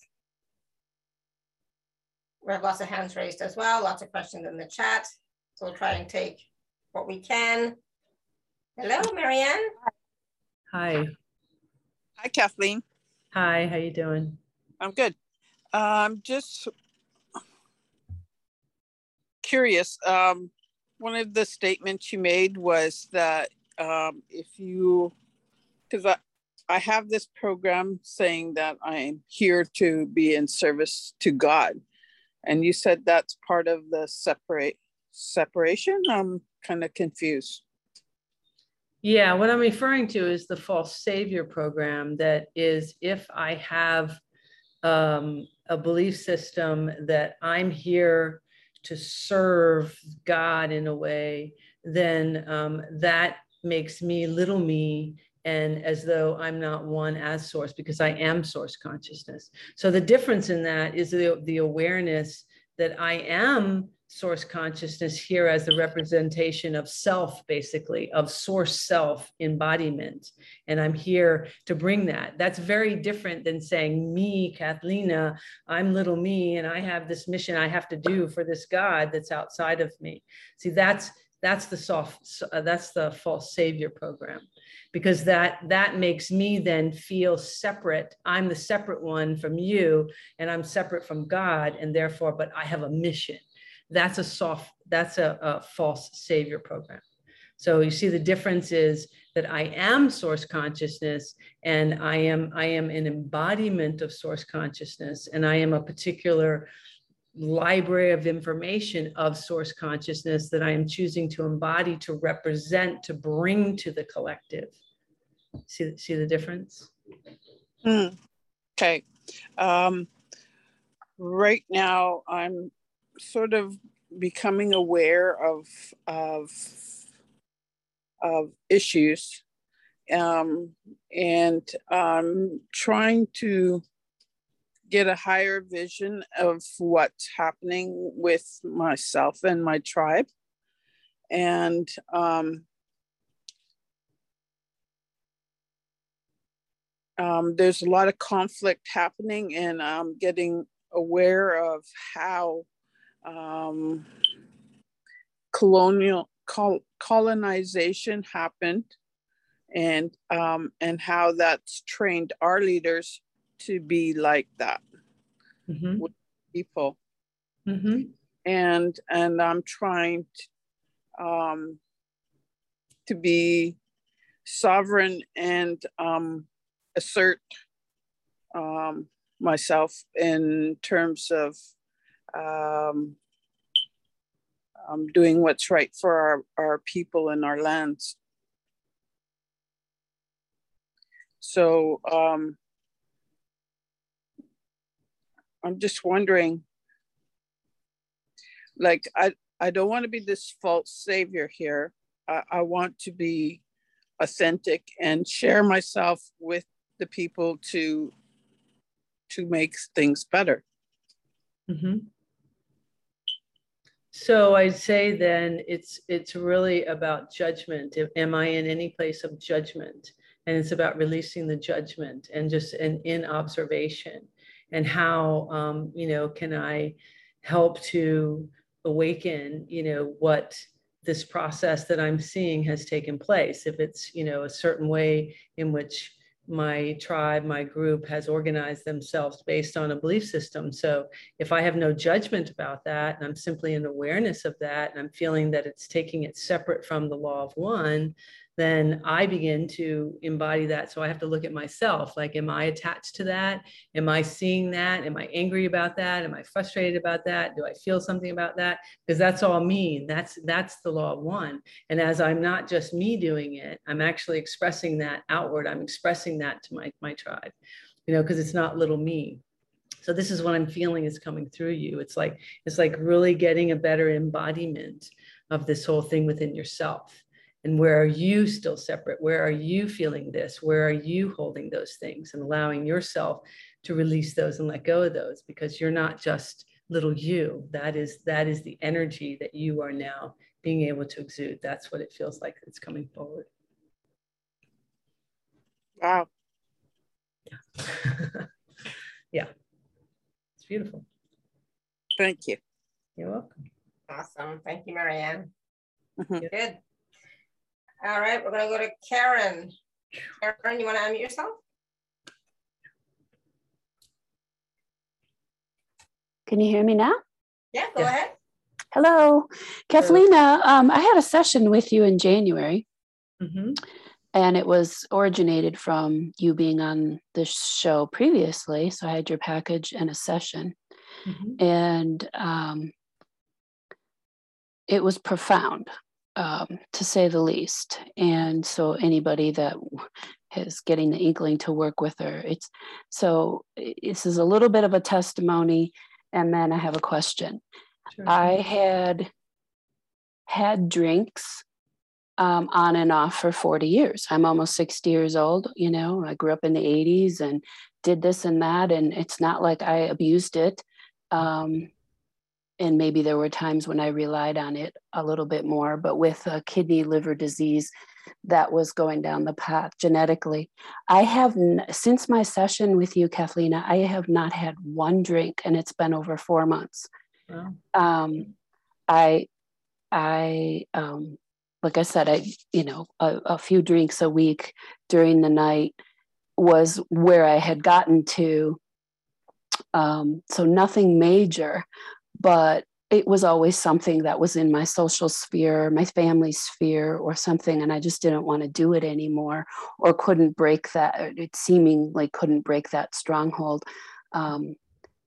We have lots of hands raised as well, lots of questions in the chat. So we'll try and take what we can. Hello, Marianne. Hi. Hi, Kathleen. Hi, how you doing? I'm good. I'm um, just curious. Um, one of the statements you made was that um, if you because I, I have this program saying that I'm here to be in service to God. And you said that's part of the separate separation. I'm kind of confused. Yeah, what I'm referring to is the false savior program that is if I have um, a belief system that I'm here to serve God in a way, then um, that makes me little me and as though I'm not one as source because I am source consciousness. So the difference in that is the, the awareness that I am source consciousness here as the representation of self, basically, of source self embodiment. And I'm here to bring that. That's very different than saying, me, Cathleena, I'm little me, and I have this mission I have to do for this God that's outside of me. See, that's that's the soft, uh, that's the false savior program because that that makes me then feel separate i'm the separate one from you and i'm separate from god and therefore but i have a mission that's a soft that's a, a false savior program so you see the difference is that i am source consciousness and i am i am an embodiment of source consciousness and i am a particular library of information of source consciousness that I am choosing to embody, to represent, to bring to the collective. See, see the difference? Mm. Okay. Um, right now, I'm sort of becoming aware of of of issues, um, and I'm trying to get a higher vision of what's happening with myself and my tribe, and um, um, there's a lot of conflict happening and I'm getting aware of how um, colonial col- colonization happened and um, and how that's trained our leaders to be like that mm-hmm. with people mm-hmm. and and i'm trying to, um, to be sovereign and um, assert um, myself in terms of um, um, doing what's right for our, our people and our lands. So um, I'm just wondering, like, I, I don't want to be this false savior here. I, I want to be authentic and share myself with the people to to make things better. Mm-hmm. So I'd say then it's it's really about judgment. Am I in any place of judgment? And it's about releasing the judgment and just in, in observation and how um, you know can I help to awaken you know what this process that I'm seeing has taken place. If it's you know a certain way in which my tribe, my group has organized themselves based on a belief system. So if I have no judgment about that and I'm simply in awareness of that and I'm feeling that it's taking it separate from the law of one, then I begin to embody that. So I have to look at myself like, am I attached to that? Am I seeing that? Am I angry about that? Am I frustrated about that? Do I feel something about that? Because that's all me. That's that's the law of one. And as I'm not just me doing it, I'm actually expressing that outward. I'm expressing that to my, my tribe, you know, because it's not little me. So this is what I'm feeling is coming through you. It's like it's like really getting a better embodiment of this whole thing within yourself and where are you still separate? Where are you feeling this? Where are you holding those things and allowing yourself to release those and let go of those? Because you're not just little you. That is that is the energy that you are now being able to exude. That's what it feels like it's coming forward. Wow. Yeah yeah. It's beautiful. Thank you. You're welcome. Awesome. Thank you marianne. Mm-hmm. good all right, we're gonna go to Karen. Karen, you wanna unmute yourself? Can you hear me now? Yeah, go yeah. ahead. Hello, Cathleena. Um, I had a session with you in January, mm-hmm. and it was originated from you being on the show previously. So I had your package and a session, mm-hmm. and um, it was profound um, to say the least. And so anybody that is getting the inkling to work with her, it's so this is a little bit of a testimony, and then I have a question. Sure. I had had drinks um, on and off for 40 years. I'm almost 60 years old. You know, I grew up in the 80s and did this and that, and it's not like I abused it. Um, and maybe there were times when I relied on it a little bit more, but with a kidney liver disease that was going down the path genetically. I have, since my session with you, Kathleen, I have not had one drink and it's been over four months. Wow. Um, I, I, um, like I said, I, you know, a, a few drinks a week during the night was where I had gotten to. Um, so nothing major, but it was always something that was in my social sphere, my family sphere, or something, and I just didn't want to do it anymore, or couldn't break that. It seemingly couldn't break that stronghold. Um,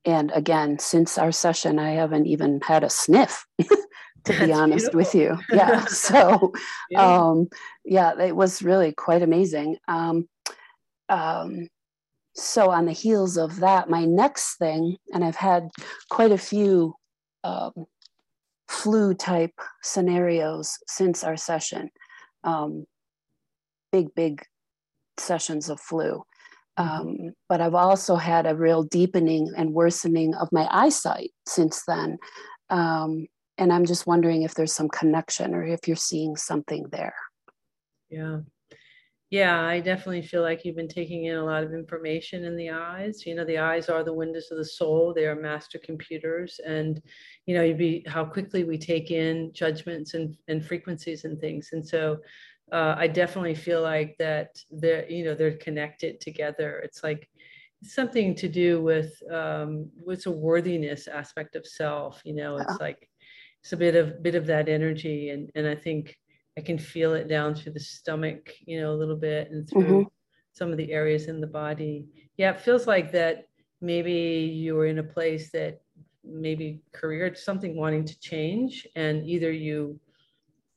and again, since our session, I haven't even had a sniff, to That's be honest beautiful. with you. Yeah. So, yeah. Um, yeah, it was really quite amazing. Um, um, so, on the heels of that, my next thing, and I've had quite a few um, flu type scenarios since our session. Um, big, big sessions of flu. Mm-hmm. Um, but I've also had a real deepening and worsening of my eyesight since then. Um, and I'm just wondering if there's some connection or if you're seeing something there. Yeah. Yeah, I definitely feel like you've been taking in a lot of information in the eyes. You know, the eyes are the windows of the soul. They are master computers. And, you know, you'd be how quickly we take in judgments and, and frequencies and things. And so uh, I definitely feel like that they're, you know, they're connected together. It's like something to do with um, what's a worthiness aspect of self. You know, it's like it's a bit of bit of that energy. And and I think I can feel it down through the stomach, you know, a little bit and through mm-hmm. some of the areas in the body. Yeah, it feels like that maybe you were in a place that maybe career something wanting to change and either you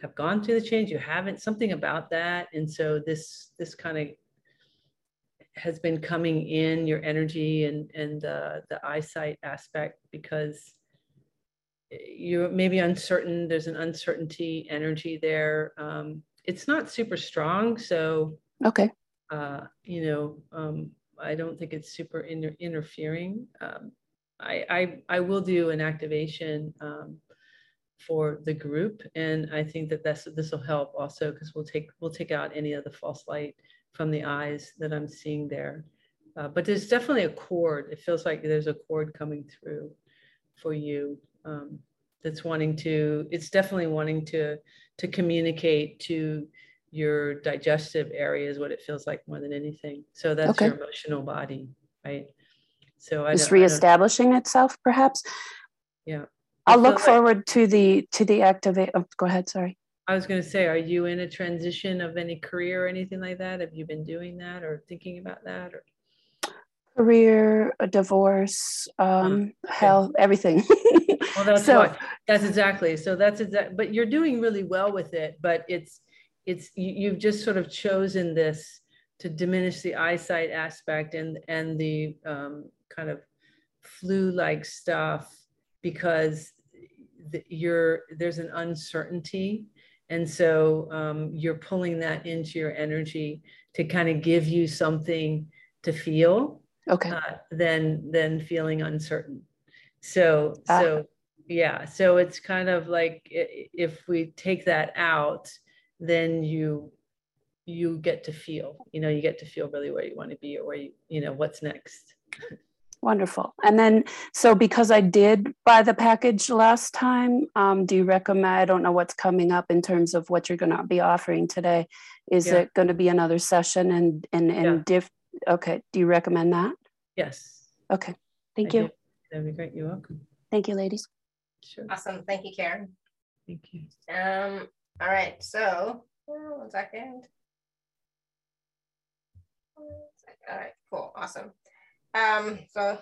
have gone through the change you haven't something about that and so this this kind of has been coming in your energy and and uh, the eyesight aspect because you're maybe uncertain. There's an uncertainty energy there. Um, it's not super strong, so okay. Uh, you know, um, I don't think it's super inter- interfering. Um, I, I I will do an activation um, for the group, and I think that that's this will help also because we'll take we'll take out any of the false light from the eyes that I'm seeing there. Uh, but there's definitely a cord. It feels like there's a cord coming through for you um, that's wanting to. It's definitely wanting to to communicate to your digestive areas what it feels like more than anything. So that's okay. your emotional body, right? So I it's reestablishing itself, perhaps. Yeah. I'll look forward to the to the activate. Oh, go ahead. Sorry. I was going to say, are you in a transition of any career or anything like that? Have you been doing that or thinking about that or? Career, a divorce, um, okay. health, everything. well, that's so, what, that's exactly. So that's exactly, but you're doing really well with it, but it's, it's, you, you've just sort of chosen this to diminish the eyesight aspect and, and the um, kind of flu-like stuff because the, you're, there's an uncertainty and so um, you're pulling that into your energy to kind of give you something to feel okay uh, than than feeling uncertain so ah. so yeah so it's kind of like if we take that out then you you get to feel you know you get to feel really where you want to be or where you you know what's next Wonderful. And then, so because I did buy the package last time, um, do you recommend? I don't know what's coming up in terms of what you're going to be offering today. Is yeah. it going to be another session and and and yeah. diff? Okay. Do you recommend that? Yes. Okay. Thank I you. That'd be great. You're welcome. Thank you, ladies. Sure. Awesome. Thank you, Karen. Thank you. Um. All right. So one second. All right. Cool. Awesome. Um, so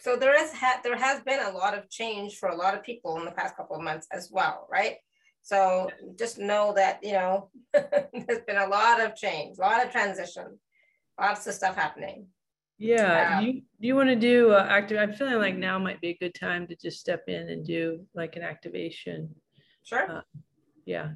so there is ha- there has been a lot of change for a lot of people in the past couple of months as well, right? So just know that you know there's been a lot of change, a lot of transition, lots of stuff happening. Yeah, um, you you want to do uh, active? I'm feeling like now might be a good time to just step in and do like an activation. Sure. Uh, yeah.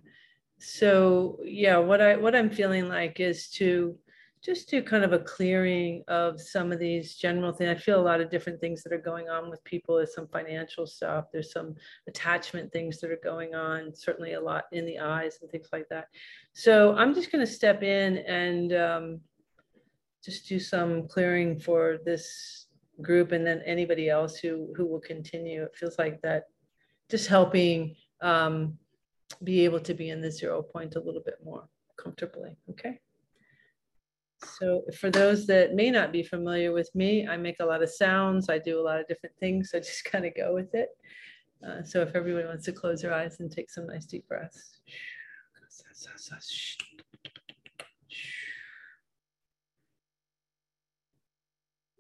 So yeah, what I what I'm feeling like is to just do kind of a clearing of some of these general things. I feel a lot of different things that are going on with people. There's some financial stuff. There's some attachment things that are going on. Certainly a lot in the eyes and things like that. So I'm just going to step in and um, just do some clearing for this group and then anybody else who who will continue. It feels like that just helping um, be able to be in the zero point a little bit more comfortably. Okay. So for those that may not be familiar with me, I make a lot of sounds. I do a lot of different things. So just kind of go with it. Uh, so if everyone wants to close their eyes and take some nice deep breaths.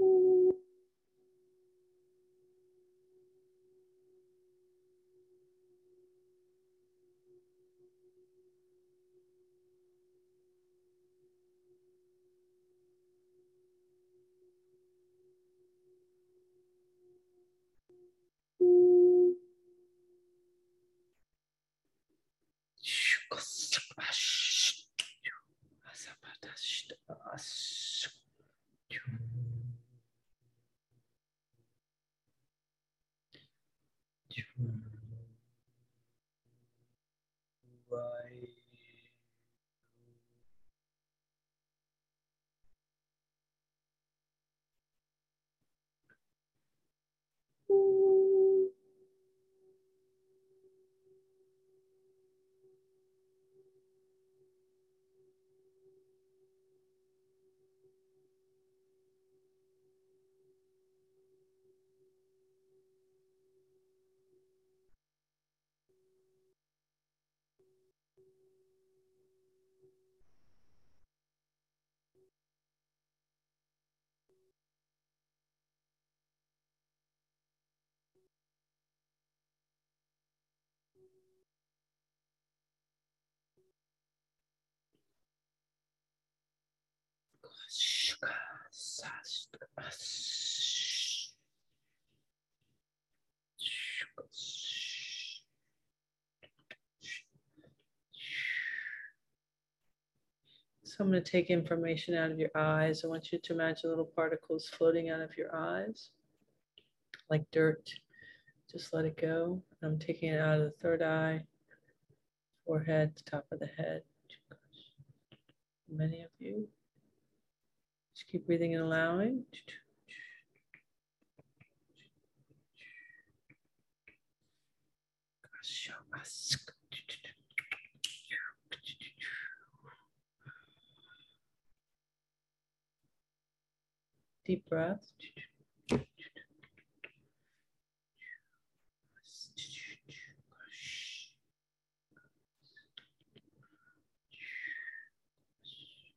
Ooh. So I'm going to take information out of your eyes. I want you to imagine little particles floating out of your eyes like dirt. Just let it go. I'm taking it out of the third eye, forehead, top of the head. Many of you. Just keep breathing and allowing. Deep breath. I'm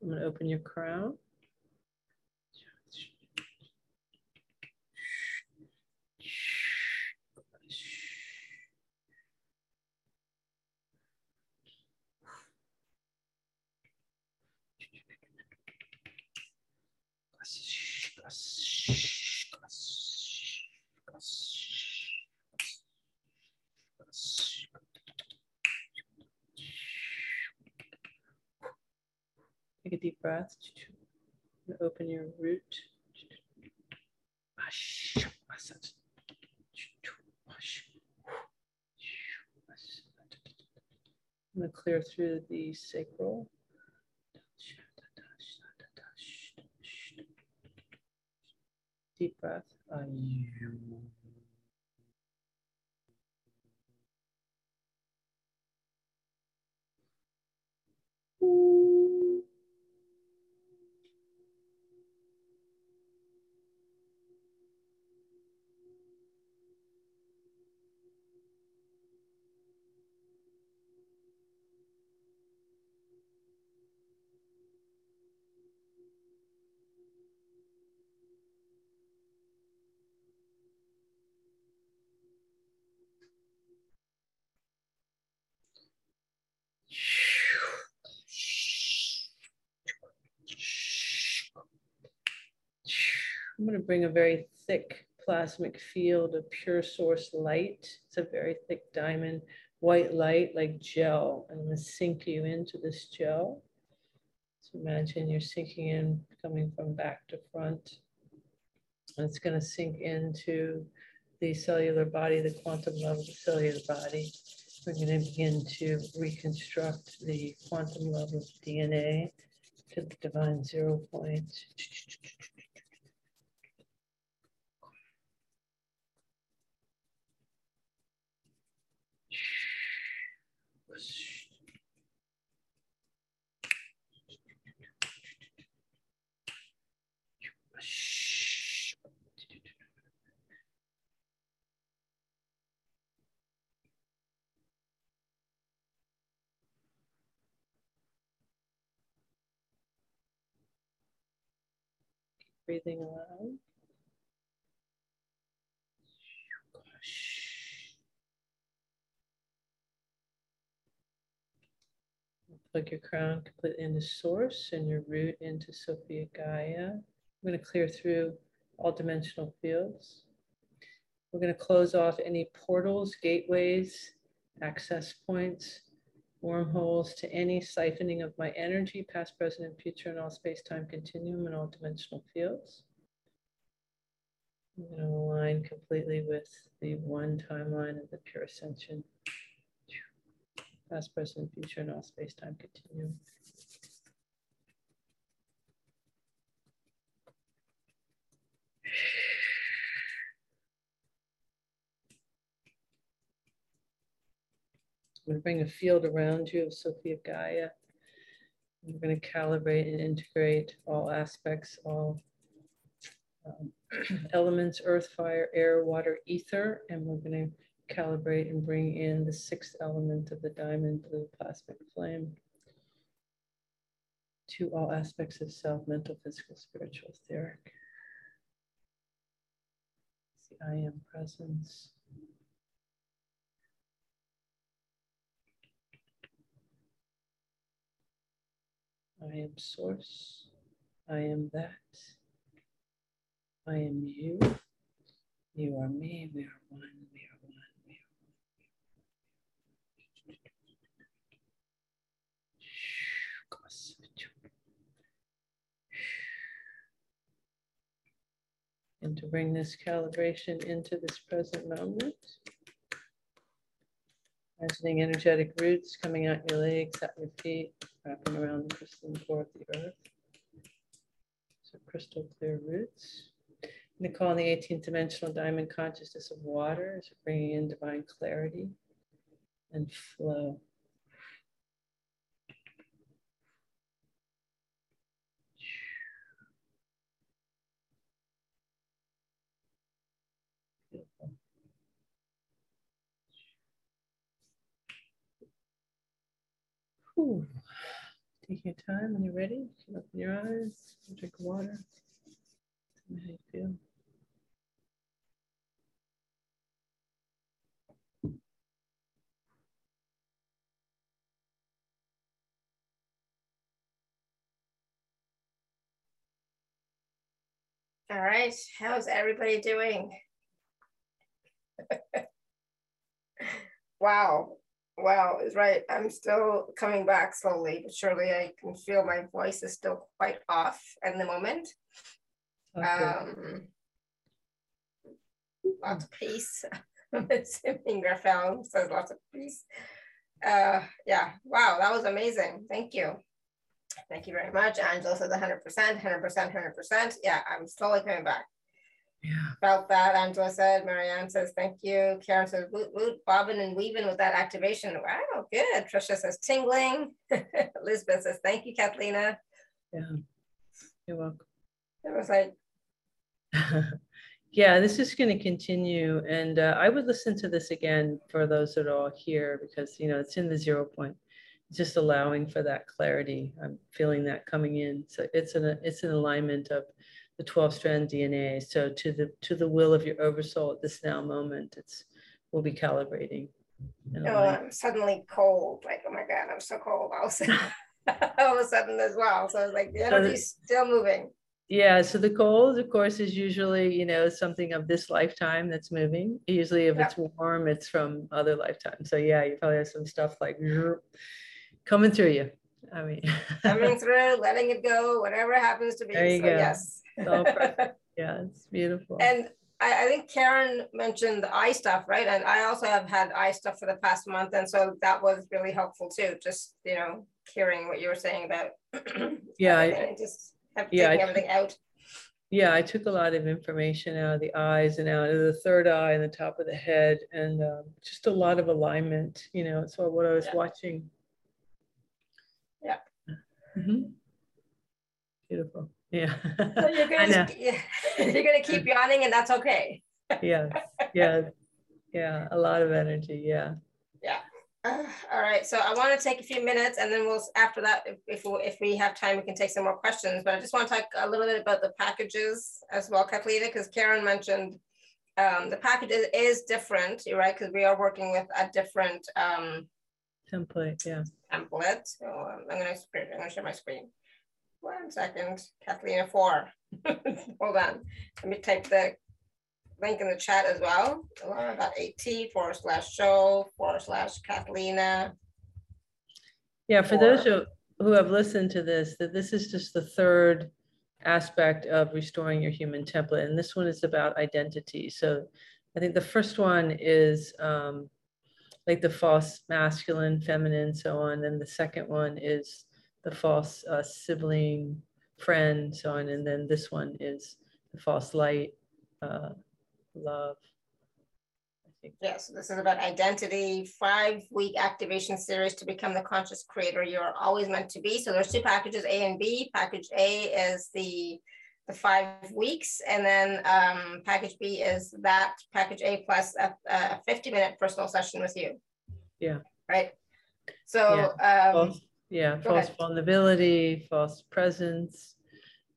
going to open your crown. Take a deep breath. and Open your root. I'm going to clear through the sacral. Deep breath. I'm going to bring a very thick plasmic field of pure source light. It's a very thick diamond white light like gel. I'm to sink you into this gel. So imagine you're sinking in, coming from back to front. And it's going to sink into the cellular body, the quantum level of the cellular body. We're going to begin to reconstruct the quantum level of DNA to the divine zero point. Breathing aloud. Plug your crown completely into source and your root into Sophia Gaia. I'm going to clear through all dimensional fields. We're going to close off any portals, gateways, access points, wormholes to any siphoning of my energy, past, present, and future, in all space-time continuum and all dimensional fields. I'm going to align completely with the one timeline of the pure ascension. Past, present, future, and all space-time continuum. I'm going to bring a field around you of Sophia Gaia. We're going to calibrate and integrate all aspects, all um, elements, earth, fire, air, water, ether, and we're going to calibrate and bring in the sixth element of the diamond blue plasmic flame to all aspects of self, mental, physical, spiritual, etheric. The I am presence. I am source. I am that. I am you. You are me. We are one. We are one. We are one. And to bring this calibration into this present moment. Imagining energetic roots coming out your legs, out your feet, wrapping around the crystalline core of the earth. So crystal clear roots. Nicole in the 18th dimensional diamond consciousness of water is bringing in divine clarity and flow. Ooh. Take your time when you're ready. Open your eyes, drink water. Tell me how you feel. All right, how's everybody doing? wow, wow, right. I'm still coming back slowly, but surely I can feel my voice is still quite off at the moment. Okay. Um, lots of peace. I'm assuming Raphael says lots of peace. Uh, yeah, wow, that was amazing. Thank you. Thank you very much. Angela says 100%, 100%, 100%. Yeah, I'm slowly coming back. Yeah. Felt that, Angela said. Marianne says, thank you. Karen says, woot, woot, bobbing and weaving with that activation. Wow, good. Trisha says, tingling. Elizabeth says, thank you, Kathleen. Yeah. You're welcome. It was like, yeah, this is going to continue. And uh, I would listen to this again for those that are all here because, you know, it's in the zero point. It's just allowing for that clarity. I'm feeling that coming in. So it's an, it's an alignment of the 12 strand DNA. So to the, to the will of your oversoul at this now moment, it's, we'll be calibrating. oh. I'm suddenly cold. Like, oh my God, I'm so cold. All of a sudden, all of a sudden as well. So it's like the energy's still moving. Yeah, so the cold, of course, is usually, you know, something of this lifetime that's moving. Usually if it's warm, it's from other lifetimes. So yeah, you probably have some stuff like coming through you. I mean, Coming through, letting it go, whatever happens to be. There you so go. yes. Perfect. yeah, it's beautiful. And I, I think Karen mentioned the eye stuff, right? And I also have had eye stuff for the past month. And so that was really helpful too. Just, you know, hearing what you were saying about Yeah, I- just have Yeah, taking I- everything out. Yeah, I took a lot of information out of the eyes and out of the third eye and the top of the head and um, just a lot of alignment, you know, so what I was Yeah. watching. Yeah. Mhm. Beautiful. Yeah. So you're gonna, you're gonna keep yawning and that's okay. yeah, yeah, yeah, a lot of energy, yeah. Uh, all right, so I want to take a few minutes and then we'll, after that, if, if, we- if we have time, we can take some more questions, but I just want to talk a little bit about the packages as well, Kathleen, because Karen mentioned um, the package is, is different, right, because we are working with a different um, Template, yeah. template. So um, I'm gonna, I'm gonna share my screen. One second, Kathleen, four. Hold on, let me type the link in the chat as well. Alara.at forward slash show forward slash Cathleena. Yeah, for those who, who have listened to this, that this is just the third aspect of restoring your human template. And this one is about identity. So I think the first one is um, like the false masculine, feminine, so on. And the second one is the false uh, sibling, friend, so on. And then this one is the false light, uh, love. I think. Yeah, so this is about identity, five week activation series to become the conscious creator you're always meant to be. So there's two packages, A and B. Package A is the the five weeks, and then um, package B is that package A plus a, a 50 minute personal session with you. Yeah. Right. So um, False, yeah, go false ahead. vulnerability, false presence.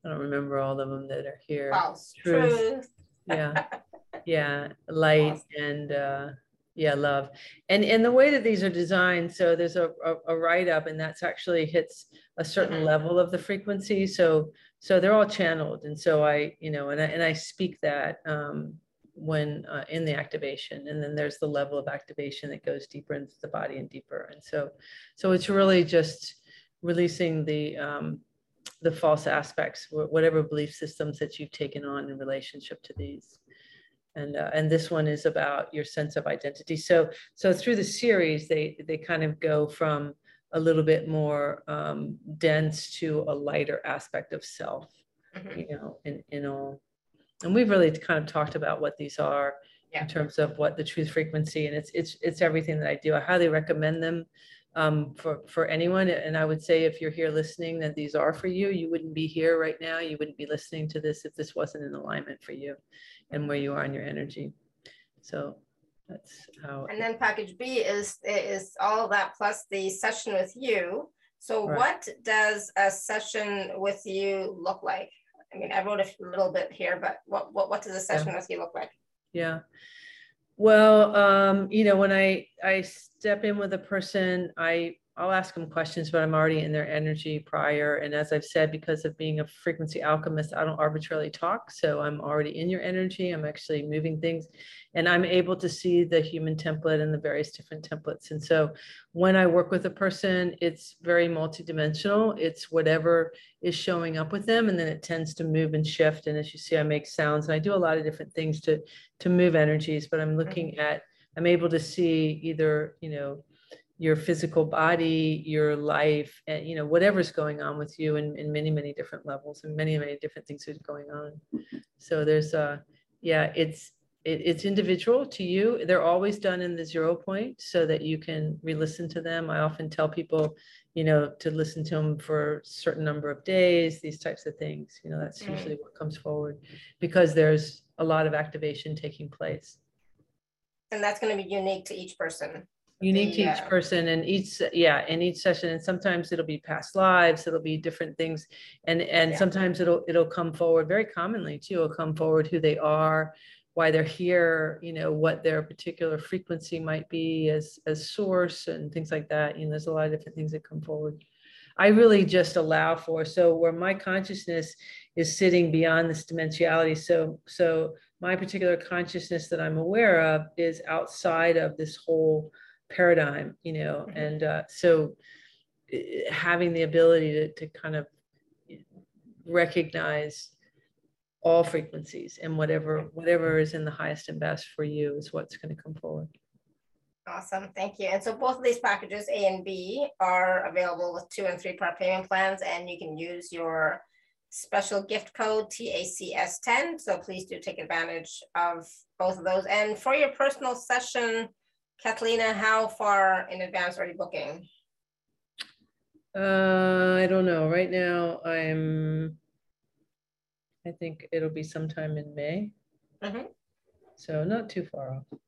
I don't remember all of them that are here. false truth. truth. Yeah, yeah, light and uh, yeah love and and the way that these are designed so there's a, a, a write-up and that's actually hits a certain mm-hmm. level of the frequency so so they're all channeled and so i you know and i, and I speak that um, when uh, in the activation and then there's the level of activation that goes deeper into the body and deeper. And so so it's really just releasing the um, the false aspects whatever belief systems that you've taken on in relationship to these. And uh, and this one is about your sense of identity. So so through the series they they kind of go from a little bit more um, dense to a lighter aspect of self mm-hmm. you know in in all and we've really kind of talked about what these are yeah. in terms of what the truth frequency and it's it's it's everything that i do. I highly recommend them um, for for anyone. And i would say if you're here listening that these are for you you wouldn't be here right now. You wouldn't be listening to this if this wasn't in alignment for you and where you are in your energy. So that's how and then package b is is all that plus the session with you. So right. what does a session with you look like I mean, I wrote a little bit here, but what what, what does a session yeah. with you look like? Yeah. Well, um, you know, when I I step in with a person, I I'll ask them questions, but I'm already in their energy prior. And as I've said, because of being a frequency alchemist, I don't arbitrarily talk. So I'm already in your energy. I'm actually moving things and I'm able to see the human template and the various different templates. And so when I work with a person, it's very multidimensional. It's whatever is showing up with them. And then it tends to move and shift. And as you see, I make sounds and I do a lot of different things to, to move energies, but I'm looking at, I'm able to see either, you know, your physical body, your life, and you know whatever's going on with you in, in many many different levels and many many different things are going on. So there's a yeah, it's it, it's individual to you. They're always done in the zero point so that you can re-listen to them. I often tell people, you know, to listen to them for a certain number of days. These types of things. You know, that's mm-hmm. usually what comes forward because there's a lot of activation taking place. And that's going to be unique to each person unique to each person and each yeah in each session and sometimes it'll be past lives it'll be different things and and yeah. sometimes it'll it'll come forward very commonly too it'll come forward who they are why they're here you know what their particular frequency might be as as source and things like that you know there's a lot of different things that come forward i really just allow for so where my consciousness is sitting beyond this dimensionality so so my particular consciousness that i'm aware of is outside of this whole paradigm, you know, mm-hmm. and uh, so eh, having the ability to, to kind of recognize all frequencies and whatever whatever is in the highest and best for you is what's going to come forward. Awesome, thank you. And so both of these packages, A and B, are available with two and three part payment plans, and you can use your special gift code TACS10. So please do take advantage of both of those. And for your personal session Cathleena, how far in advance are you booking? Uh, I don't know. Right now, I'm. I think it'll be sometime in May. Mm-hmm. So not too far off.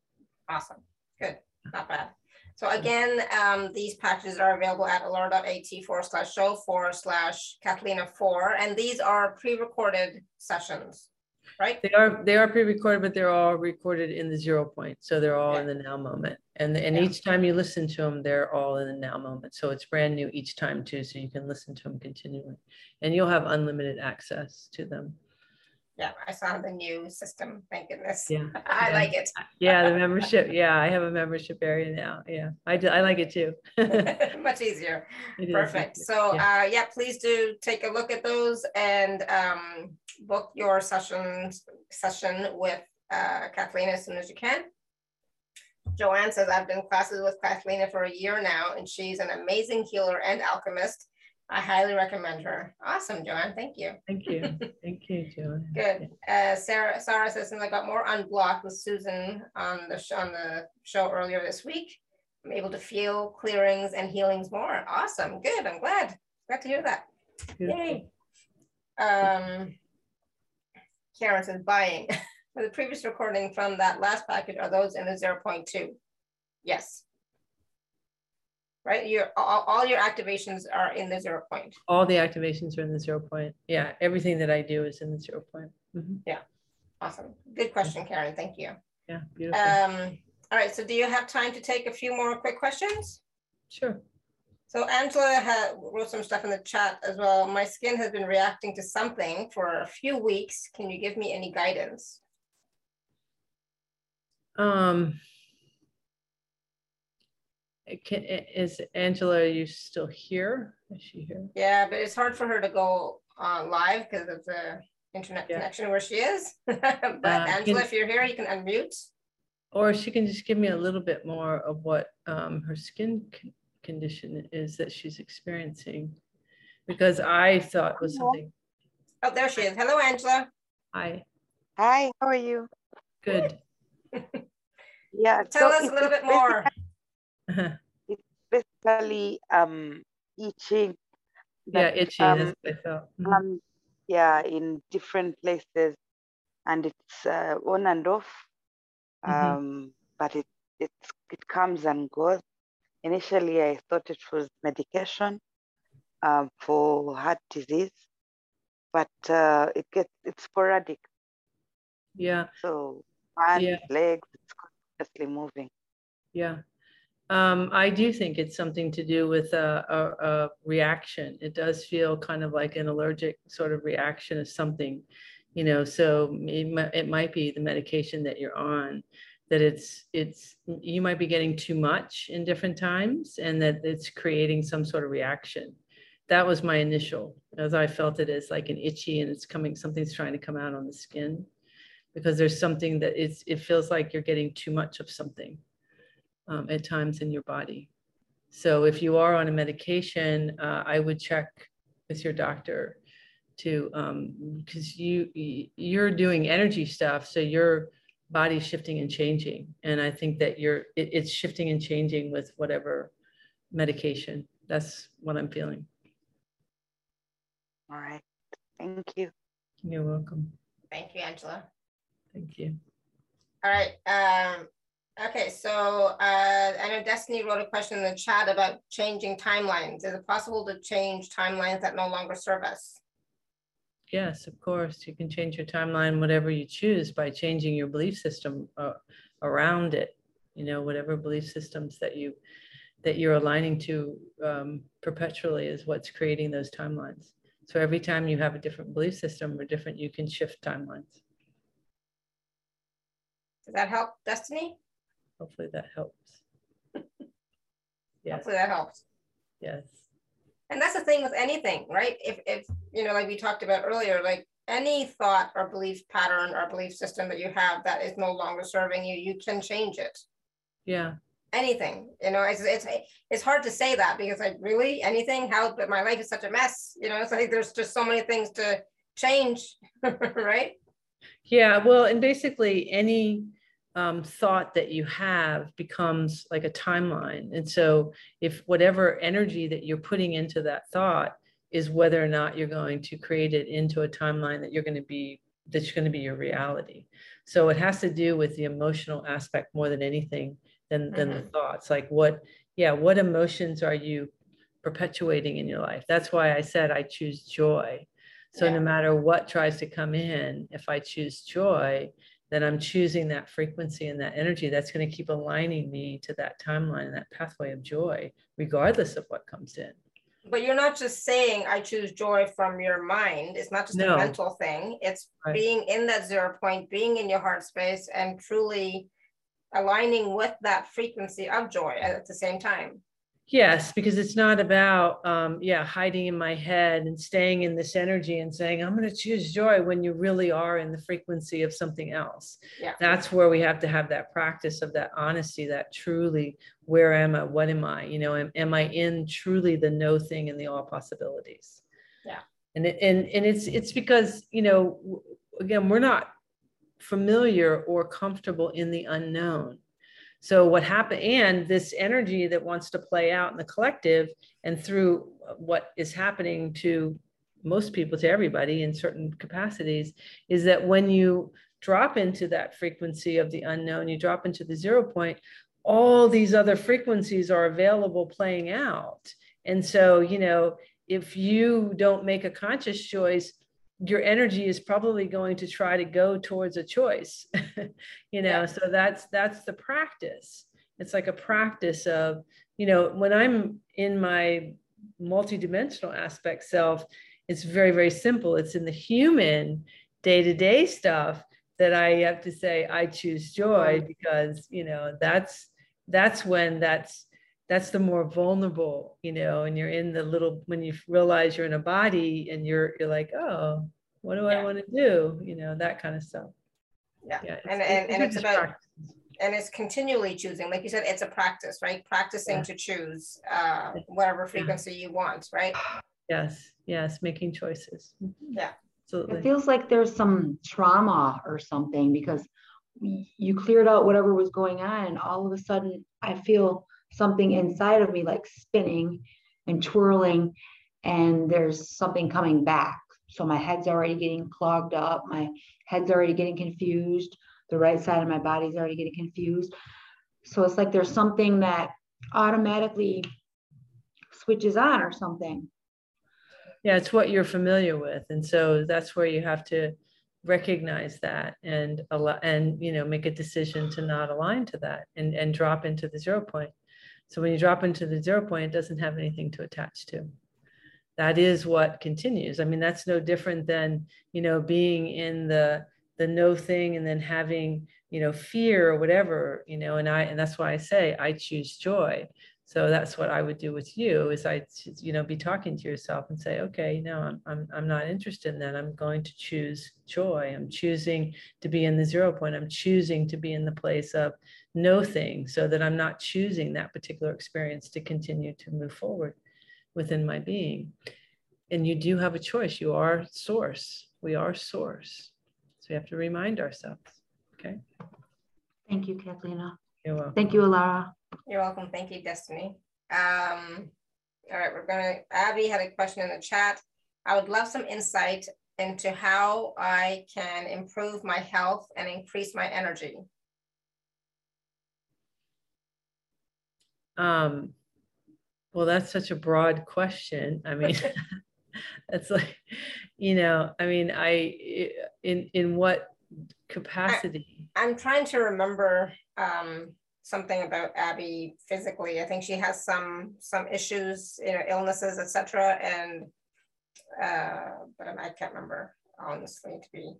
Awesome. Good. Not bad. So again, um, these packages are available at alara.at forward slash show forward slash Cathleena four, and these are pre-recorded sessions right? They are they are pre-recorded, but they're all recorded in the zero point. So they're all yeah. in the now moment. And and yeah. each time you listen to them, they're all in the now moment. So it's brand new each time too. So you can listen to them continually. And you'll have unlimited access to them. Yeah, I saw the new system. Thank goodness. Yeah, I yeah. like it. yeah, the membership. Yeah, I have a membership area now. Yeah, I do. I like it too. Much easier. It Perfect. So yeah. Uh, yeah, please do take a look at those and um, book your session session with uh, Cathleena as soon as you can. Joanne says, I've been classes with Cathleena for a year now, and she's an amazing healer and alchemist. I highly recommend her. Awesome, Joanne. Thank you. Thank you. Thank you, Joanne. Good. Uh, Sarah, Sarah says, since I got more unblocked with Susan on the, show, on the show earlier this week, I'm able to feel clearings and healings more. Awesome. Good. I'm glad. Glad to hear that. Yay. Um, Karen says, buying. For the previous recording from that last package, are those in the 0.2? Yes right? Your all, all your activations are in the zero point. All the activations are in the zero point. Yeah, everything that I do is in the zero point. Mm -hmm. Yeah, awesome. Good question, Karen. Thank you. Yeah, beautiful. Um, All right, so do you have time to take a few more quick questions? Sure. So Angela had, wrote some stuff in the chat as well. My skin has been reacting to something for a few weeks. Can you give me any guidance? Um, can, is Angela, are you still here? Is she here? Yeah, but it's hard for her to go uh, live because of the internet Yeah. connection where she is. but Uh, Angela, can- if you're here, you can unmute. Or she can just give me a little bit more of what um, her skin condition is that she's experiencing. Because I thought was something, Oh, there she is. Hello, Angela. Hi. Hi, how are you? good. Yeah, Tell so us a it's little bit more. basically um itching. Yeah, that, itchy, um, that's what I felt. Mhm. um, yeah, in different places, and it's uh, on and off. Mhm. Um, but it it's it comes and goes. Initially, I thought it was medication um, for heart disease, but uh, it gets it's sporadic. Yeah, So hands, Yeah. legs, it's constantly moving. yeah. Um, I do think it's something to do with a, a, a reaction. It does feel kind of like an allergic sort of reaction of something, you know, so it it might be the medication that you're on, that it's, it's, you might be getting too much in different times and that it's creating some sort of reaction. That was my initial, as I felt it as like an itchy and it's coming, something's trying to come out on the skin. Because there's something that it's, it feels like you're getting too much of something um, at times in your body. So if you are on a medication, uh, I would check with your doctor to, because you, you're doing energy stuff, so your body's shifting and changing. And I think that you're, it, it's shifting and changing with whatever medication. That's what I'm feeling. All right, thank you. You're welcome. Thank you, Angela. Thank you. All right. Um, okay, so uh, I know Destiny wrote a question in the chat about changing timelines. Is it possible to change timelines that no longer serve us? Yes, of course. You can change your timeline, whatever you choose, by changing your belief system uh, around it. You know, whatever belief systems that you that you're aligning to um, perpetually is what's creating those timelines. So every time you have a different belief system or different, you can shift timelines. Does that help, Destiny? Hopefully that helps. Yes, Hopefully that helps. yes, And that's the thing with anything, right? If, if, you know, like we talked about earlier, like any thought or belief pattern or belief system that you have that is no longer serving you, you can change it. yeah, Anything, you know, it's, it's, it's hard to say that because like really anything, how, but my life is such a mess, you know, it's like there's just so many things to change, right? yeah. Well, and basically any um, thought that you have becomes like a timeline. And so if whatever energy that you're putting into that thought is whether or not you're going to create it into a timeline that you're going to be that's going to be your reality. So it has to do with the emotional aspect more than anything than than the thoughts. Like what, yeah, what emotions are you perpetuating in your life? That's why I said I choose joy. So Yeah. no matter what tries to come in, if I choose joy, then I'm choosing that frequency and that energy that's going to keep aligning me to that timeline and that pathway of joy, regardless of what comes in. But you're not just saying I choose joy from your mind. It's not just No. a mental thing. It's Right. being in that zero point, being in your heart space and truly aligning with that frequency of joy at the same time. Yes, because it's not about, um, yeah, hiding in my head and staying in this energy and saying, I'm going to choose joy when you really are in the frequency of something else. Yeah. That's where we have to have that practice of that honesty, that truly, where am I? What am I? You know, am, am I in truly the no thing and the all possibilities? Yeah. And, it, and, and it's, it's because, you know, again, we're not familiar or comfortable in the unknown. So what happened, and this energy that wants to play out in the collective and through what is happening to most people, to everybody in certain capacities, is that when you drop into that frequency of the unknown, you drop into the zero point, all these other frequencies are available playing out. And so, you know, if you don't make a conscious choice your energy is probably going to try to go towards a choice you know yeah. so that's that's the practice. It's like a practice of you know when i'm in my multidimensional aspect self it's very very simple. It's in the human day-to-day stuff that i have to say i choose joy because you know that's that's when that's that's the more vulnerable you know and you're in the little when you realize you're in a body and you're you're like oh what do yeah. i want to do? You know that kind of stuff. Yeah, yeah and and, and it's about practice. and it's continually choosing. Like you said it's a practice right? Practicing yeah. to choose uh, whatever frequency you want right? Yes yes making choices. Mm-hmm. yeah. Absolutely. It feels like there's some trauma or something because you cleared out whatever was going on. And all of a sudden i feel something inside of me like spinning and twirling and there's something coming back. So my head's already getting clogged up my head's already getting confused the right side of my body's already getting confused. So it's like there's something that automatically switches on or something. Yeah it's what you're familiar with and so that's where you have to recognize that and and you know make a decision to not align to that and and drop into the zero point so when you drop into the zero point, it doesn't have anything to attach to. That is what continues. I mean, that's no different than, you know, being in the the no thing and then having, you know, fear or whatever, you know, and I and that's why I say I choose joy. So that's what I would do with you is I, you know, be talking to yourself and say, okay, no, I'm, I'm, I'm not interested in that. I'm going to choose joy. I'm choosing to be in the zero point. I'm choosing to be in the place of no thing so that I'm not choosing that particular experience to continue to move forward within my being. And you do have a choice. You are source. We are source. So we have to remind ourselves. Okay. Thank you, Cathleena. You're welcome. Thank you, Alara. You're welcome. Thank you, Destiny. Um, all right, we're gonna, Abby had a question in the chat. I would love some insight into how I can improve my health and increase my energy. Um, well, that's such a broad question. I mean, that's like, you know, I mean, I, in, in what capacity? I, am trying to remember um, something about Abby physically. I think she has some some issues, you know, illnesses, etc. And uh, but I can't remember honestly. To be,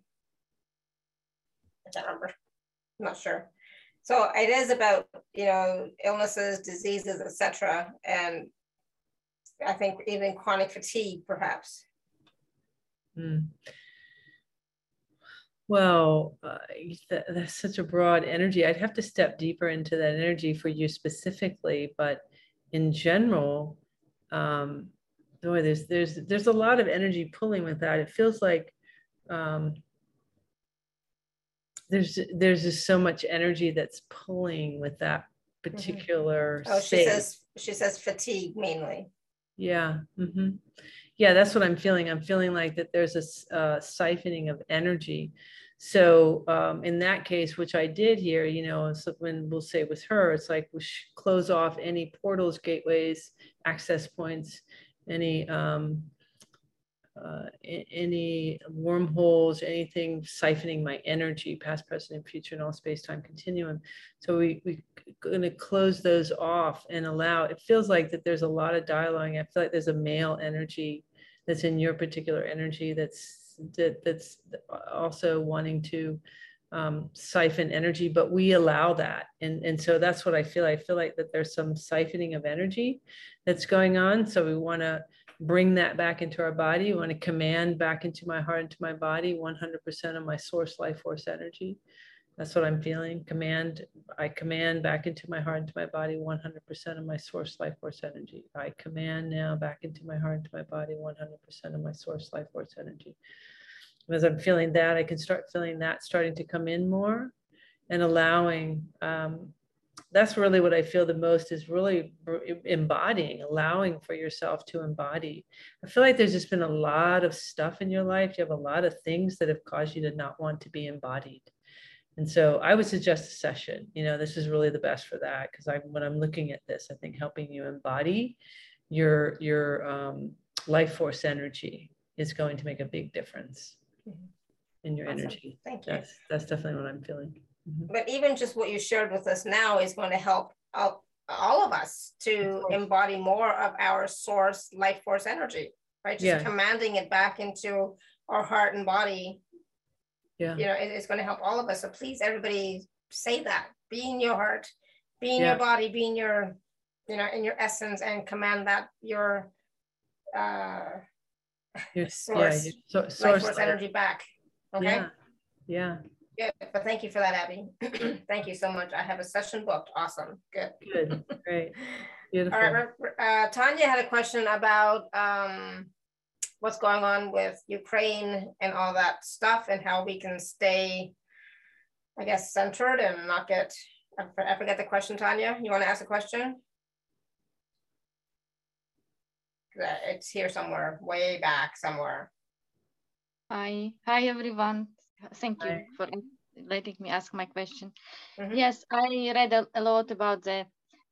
I can't remember. I'm not sure. So it is about you know illnesses, diseases, etc. And I think even chronic fatigue, perhaps. Mm. Well, uh, that, that's such a broad energy. I'd have to step deeper into that energy for you specifically, but in general, um, boy, there's there's there's a lot of energy pulling with that. It feels like um, there's there's just so much energy that's pulling with that mm-hmm. particular. Mm-hmm. Oh, she says she says fatigue mainly. Yeah. Mm-hmm yeah that's what i'm feeling i'm feeling like that there's a uh, siphoning of energy so um, in that case which i did here you know so when we'll say with her it's like we close off any portals gateways access points any um, uh, any wormholes, anything siphoning my energy, past, present, and future, and all space-time continuum. So we we're going to close those off and allow. It feels like that there's a lot of dialogue. I feel like there's a male energy that's in your particular energy that's that, that's also wanting to um, siphon energy, but we allow that. And, and so that's what I feel. I feel like that there's some siphoning of energy that's going on. So we want to bring that back into our body. We want to command back into my heart, into my body, 100% of my source life force energy. That's what I'm feeling. Command, I command back into my heart, into my body, 100% of my source life force energy. I command now back into my heart, into my body, 100% of my source life force energy. As I'm feeling that, I can start feeling that starting to come in more and allowing um, that's really what I feel the most is really embodying, allowing for yourself to embody. I feel like there's just been a lot of stuff in your life. You have a lot of things that have caused you to not want to be embodied. And so I would suggest a session. You know, this is really the best for that because I, when I'm looking at this, I think helping you embody your your um, life force energy is going to make a big difference in your Awesome. energy. Thank you. That's that's definitely what I'm feeling. Mhm. But even just what you shared with us now is going to help all, all of us to course. embody more of our source life force energy, right? Just Yeah. commanding it back into our heart and body. Yeah. You know, it- it's going to help all of us. So please, everybody, say that. Be in your heart, be in Yeah. your body, be in your, you know, in your essence, and command that your uh, Your, Source- yeah, your so, life force energy back. Okay. Yeah. Yeah. Good. But thank you for that, Abby. thank you so much. I have a session booked. Awesome. Good. Good. Great. All Beautiful. right, uh, Tanya had a question about um, what's going on with Ukraine and all that stuff and how we can stay, I guess, centered and not get, I forget the question, Tanya. You want to ask a question? Uh, It's here somewhere, way back somewhere. Hi, hi everyone. Thank you for letting me ask my question. Mhm. Yes, I read a, a lot about the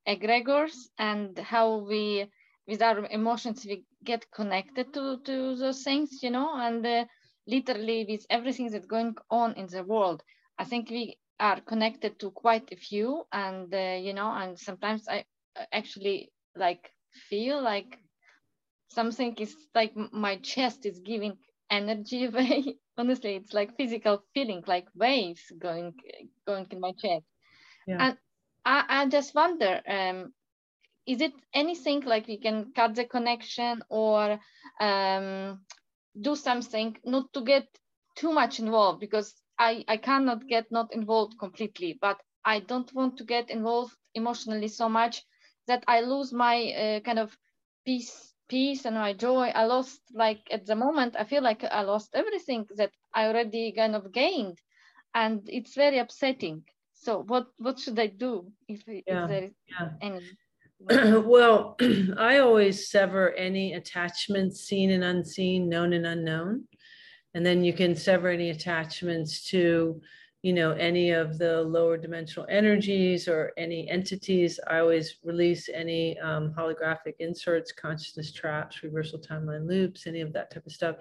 egregors and how we, with our emotions, we get connected to, to those things, you know, and uh, literally with everything that's going on in the world, I think we are connected to quite a few, and uh, you know, and sometimes I actually like feel like something is like my chest is giving energy away honestly it's like physical feeling like waves going going in my chest Yeah. and I, I just wonder um is it anything like we can cut the connection or um do something not to get too much involved because i i cannot get not involved completely but i don't want to get involved emotionally so much that i lose my uh, kind of peace peace and my joy i lost like at the moment i feel like i lost everything that i already kind of gained and it's very upsetting so what what should i do if, Yeah, if there is yeah. any well, I always sever any attachments, seen and unseen, known and unknown. And then you can sever any attachments to, you know, any of the lower dimensional energies or any entities. I always release any um, holographic inserts, consciousness traps, reversal timeline loops, any of that type of stuff.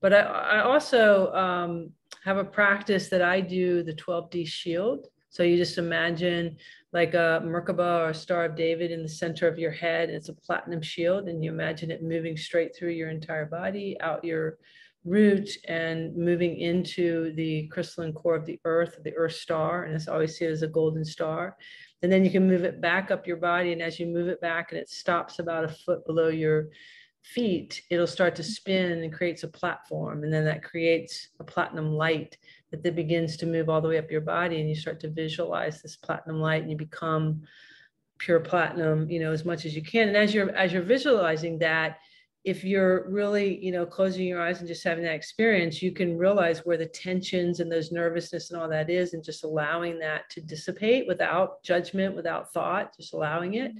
But I, I also um, have a practice that I do the 12D shield. So you just imagine like a Merkaba or a Star of David in the center of your head. It's a platinum shield, and you imagine it moving straight through your entire body, out your root, and moving into the crystalline core of the earth, the earth star. And it's always see it as a golden star. And then you can move it back up your body. And as you move it back and it stops about a foot below your feet, it'll start to spin and creates a platform. And then that creates a platinum light that then begins to move all the way up your body and you start to visualize this platinum light and you become pure platinum you know as much as you can and as you're as you're visualizing that if you're really you know closing your eyes and just having that experience you can realize where the tensions and those nervousness and all that is and just allowing that to dissipate without judgment without thought just allowing it.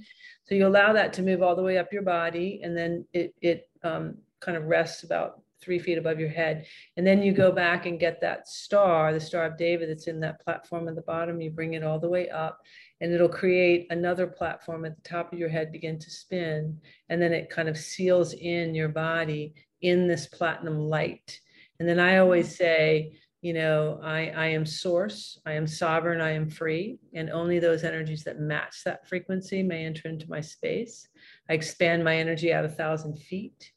So you allow that to move all the way up your body and then it it um, kind of rests about three feet above your head and then you go back and get that star, the Star of David that's in that platform at the bottom. You bring it all the way up, and it'll create another platform at the top of your head, begin to spin. And then it kind of seals in your body in this platinum light. And then I always say, you know, I, I am source, I am sovereign, I am free, and only those energies that match that frequency may enter into my space. I expand my energy out a thousand feet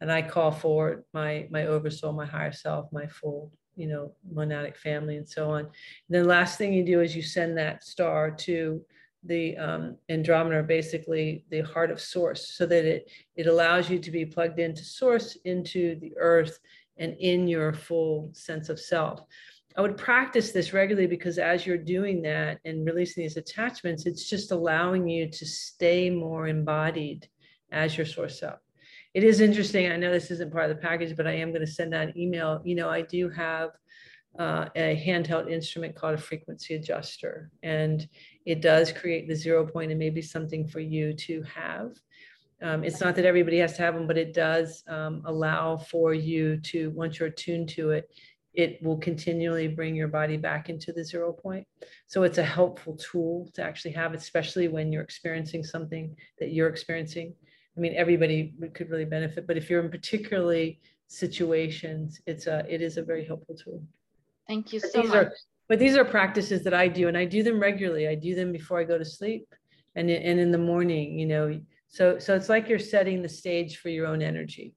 and I call forward my my oversoul, my higher self, my full, you know, monadic family, and so on. And then last thing you do is you send that star to the um, Andromeda, basically the heart of source, so that it it allows you to be plugged into source, into the earth, and in your full sense of self. I would practice this regularly because as you're doing that and releasing these attachments, it's just allowing you to stay more embodied as your source self it is interesting. I know this isn't part of the package, but I am going to send an email. You know, I do have uh, a handheld instrument called a frequency adjuster, and it does create the zero point and maybe something for you to have. Um, it's not that everybody has to have them, but it does um, allow for you to, once you're attuned to it, it will continually bring your body back into the zero point. So it's a helpful tool to actually have, especially when you're experiencing something that you're experiencing I mean, everybody could really benefit, but if you're in particularly situations, it's a, it is a very helpful tool. Thank you But so these much. are, but these are practices that I do and I do them regularly. I do them before I go to sleep and, and in the morning, you know, so, so it's like you're setting the stage for your own energy.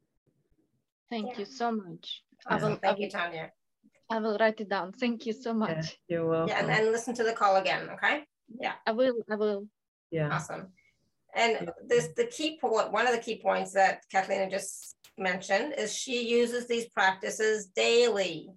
Thank Yeah. you so much. I Awesome. will, I Thank you, Tanya. I will write it down. Thank you so Yeah, much. You're welcome. Yeah, and, and listen to the call again, okay? Yeah. I will, I will. Yeah. Awesome. And this, the key point, one of the key points that Cathleena just mentioned is she uses these practices daily,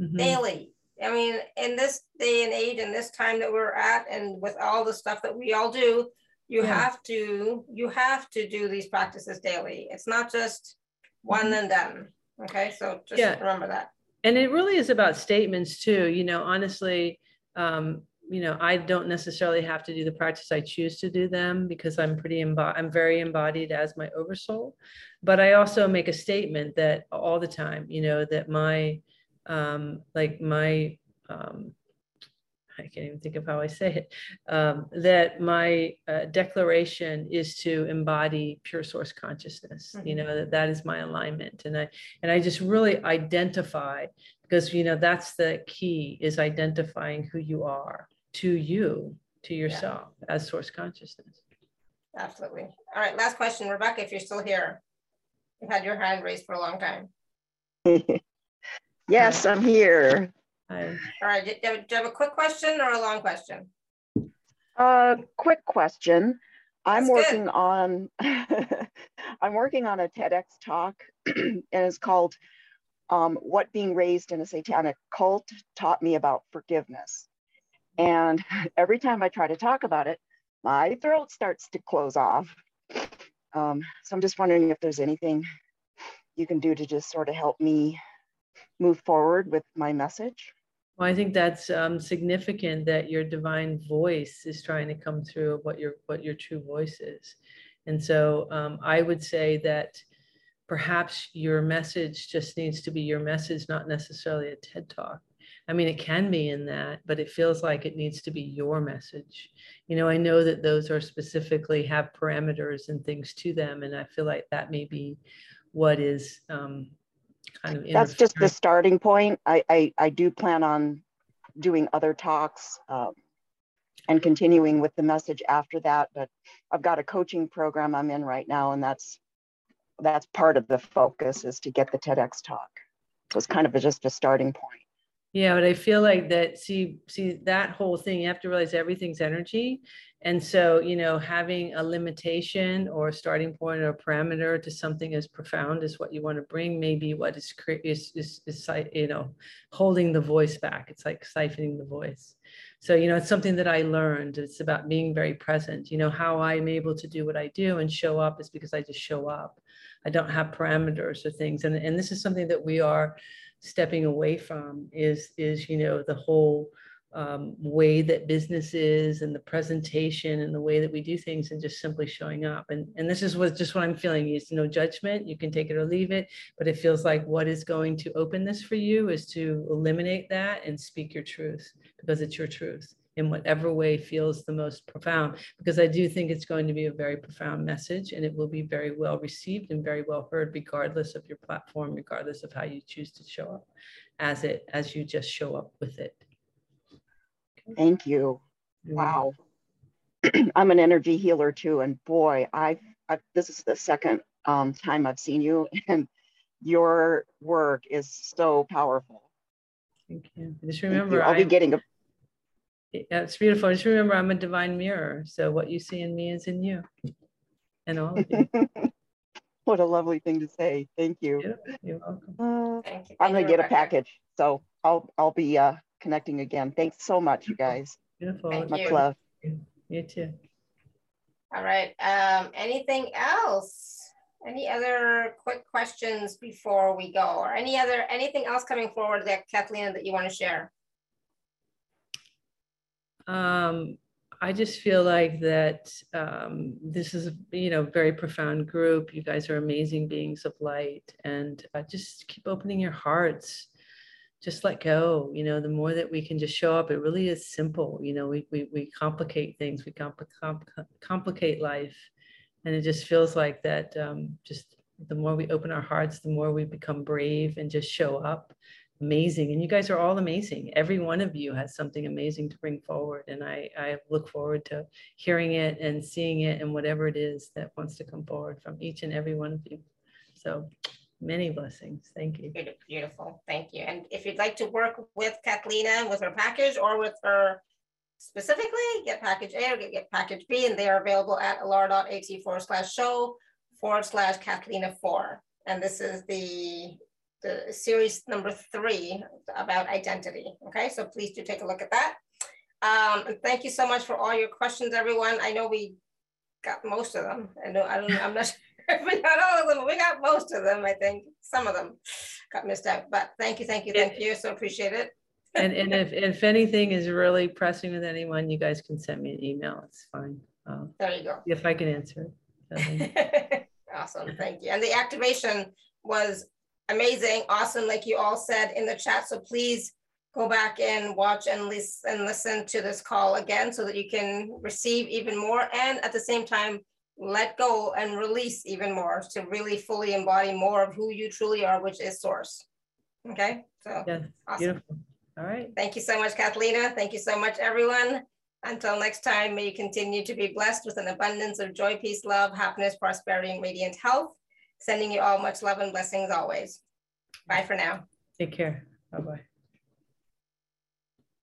Mhm. daily. I mean, in this day and age and this time that we're at, and with all the stuff that we all do, you Yeah. have to, you have to do these practices daily. It's not just one Mhm. and done. Okay, so just Yeah. remember that. and it really is about statements too you know honestly um you know i don't necessarily have to do the practice i choose to do them because i'm pretty embo- i'm very embodied as my oversoul but i also make a statement that all the time you know that my um like my um I can't even think of how I say it, um, that my uh, declaration is to embody pure source consciousness. You Mhm. know, that that is my alignment. And I, and I just really identify because you know that's the key is identifying who you are to you to yourself as source consciousness Absolutely. All right, last question, Rebecca, if you're still here. You've had your hand raised for a long time. yes, I'm here. I, All right, do you have- do you have a quick question or a long question? Uh, quick question. I'm That's good. working on I'm working on a TEDx talk, and it's called um, "What Being Raised in a Satanic Cult Taught Me About Forgiveness." And every time I try to talk about it, my throat starts to close off. Um, so I'm just wondering if there's anything you can do to just sort of help me move forward with my message. well, I think that's um, significant that your divine voice is trying to come through what your what your true voice is, and so um, I would say that perhaps your message just needs to be your message, not necessarily a TED talk. I mean, it can be in that, but it feels like it needs to be your message. You know, I know that those are specifically have parameters and things to them, and I feel like that may be what is um, kind of that's just the starting point. I, I, I do plan on doing other talks um, and continuing with the message after that. But I've got a coaching program I'm in right now, and that's that's part of the focus is to get the TEDx talk. So it's kind of a, just a starting point. Yeah, but I feel like that, see, see that whole thing, you have to realize everything's energy. And so, you know, having a limitation or a starting point or a parameter to something as profound as what you want to bring maybe what is, is, is, is, you know, holding the voice back. It's like siphoning the voice. So, you know, it's something that I learned. It's about being very present. You know, how I'm able to do what I do and show up is because I just show up. I don't have parameters or things. And, and this is something that we are stepping away from is, is, you know, the whole um, way that business is and the presentation and the way that we do things and just simply showing up. And, and this is what, just what I'm feeling is no judgment. You can take it or leave it, but it feels like what is going to open this for you is to eliminate that and speak your truth because it's your truth in whatever way feels the most profound because I do think it's going to be a very profound message and it will be very well received and very well heard regardless of your platform regardless of how you choose to show up as it as you just show up with it Thank you. Wow. I'm an energy healer too, and boy, I've, I've this is the second um, time I've seen you, and your work is so powerful. Thank you. Just remember, you. I'll be I'm- getting a yeah, it's beautiful. Just remember, I'm a divine mirror. So what you see in me is in you and all of you. what a lovely thing to say. Thank you. Yeah, You're welcome. Uh, Thank you. I'm gonna you, get a package, so I'll I'll be uh, connecting again. Thanks so much, you guys. Beautiful. Thank Much you. love. You too. All right, um, anything else? Any other quick questions before we go? Or any other, anything else coming forward that Cathleena that you want to share? Um, I just feel like that um, this is, you know, very profound group. You guys are amazing beings of light, and uh, just keep opening your hearts. Just let go. You know, the more that we can just show up, it really is simple. You know, we we, we complicate things. We compl- compl- complicate life, and it just feels like that. Um, just the more we open our hearts, the more we become brave and just show up. Amazing. And you guys are all amazing. Every one of you has something amazing to bring forward. And I, I look forward to hearing it and seeing it and whatever it is that wants to come forward from each and every one of you. So many blessings. Thank you. Beautiful. Thank you. And if you'd like to work with Cathleena with her package or with her specifically, get package A or get, get package B, and they are available at alara.at forward slash show forward slash Cathleena 4. And this is the the series number three about identity. Okay, so please do take a look at that. Um, and thank you so much for all your questions, everyone. I know we got most of them. I know I don't. I'm not sure if we got all of them. We got most of them. I think some of them got missed out. But thank you, thank you, thank you. So appreciate it. and and if if anything is really pressing with anyone, you guys can send me an email. It's fine. Uh, there you go. If I can answer it. awesome, thank you. And the activation was amazing, awesome, like you all said in the chat. So please go back and watch and listen and listen to this call again so that you can receive even more and at the same time let go and release even more to really fully embody more of who you truly are, which is source. Okay, so yeah, awesome. beautiful. All right. Thank you so much, Cathleena. Thank you so much, everyone. Until next time, may you continue to be blessed with an abundance of joy, peace, love, happiness, prosperity, and radiant health. Sending you all much love and blessings always. Bye for now. Take care. Bye bye.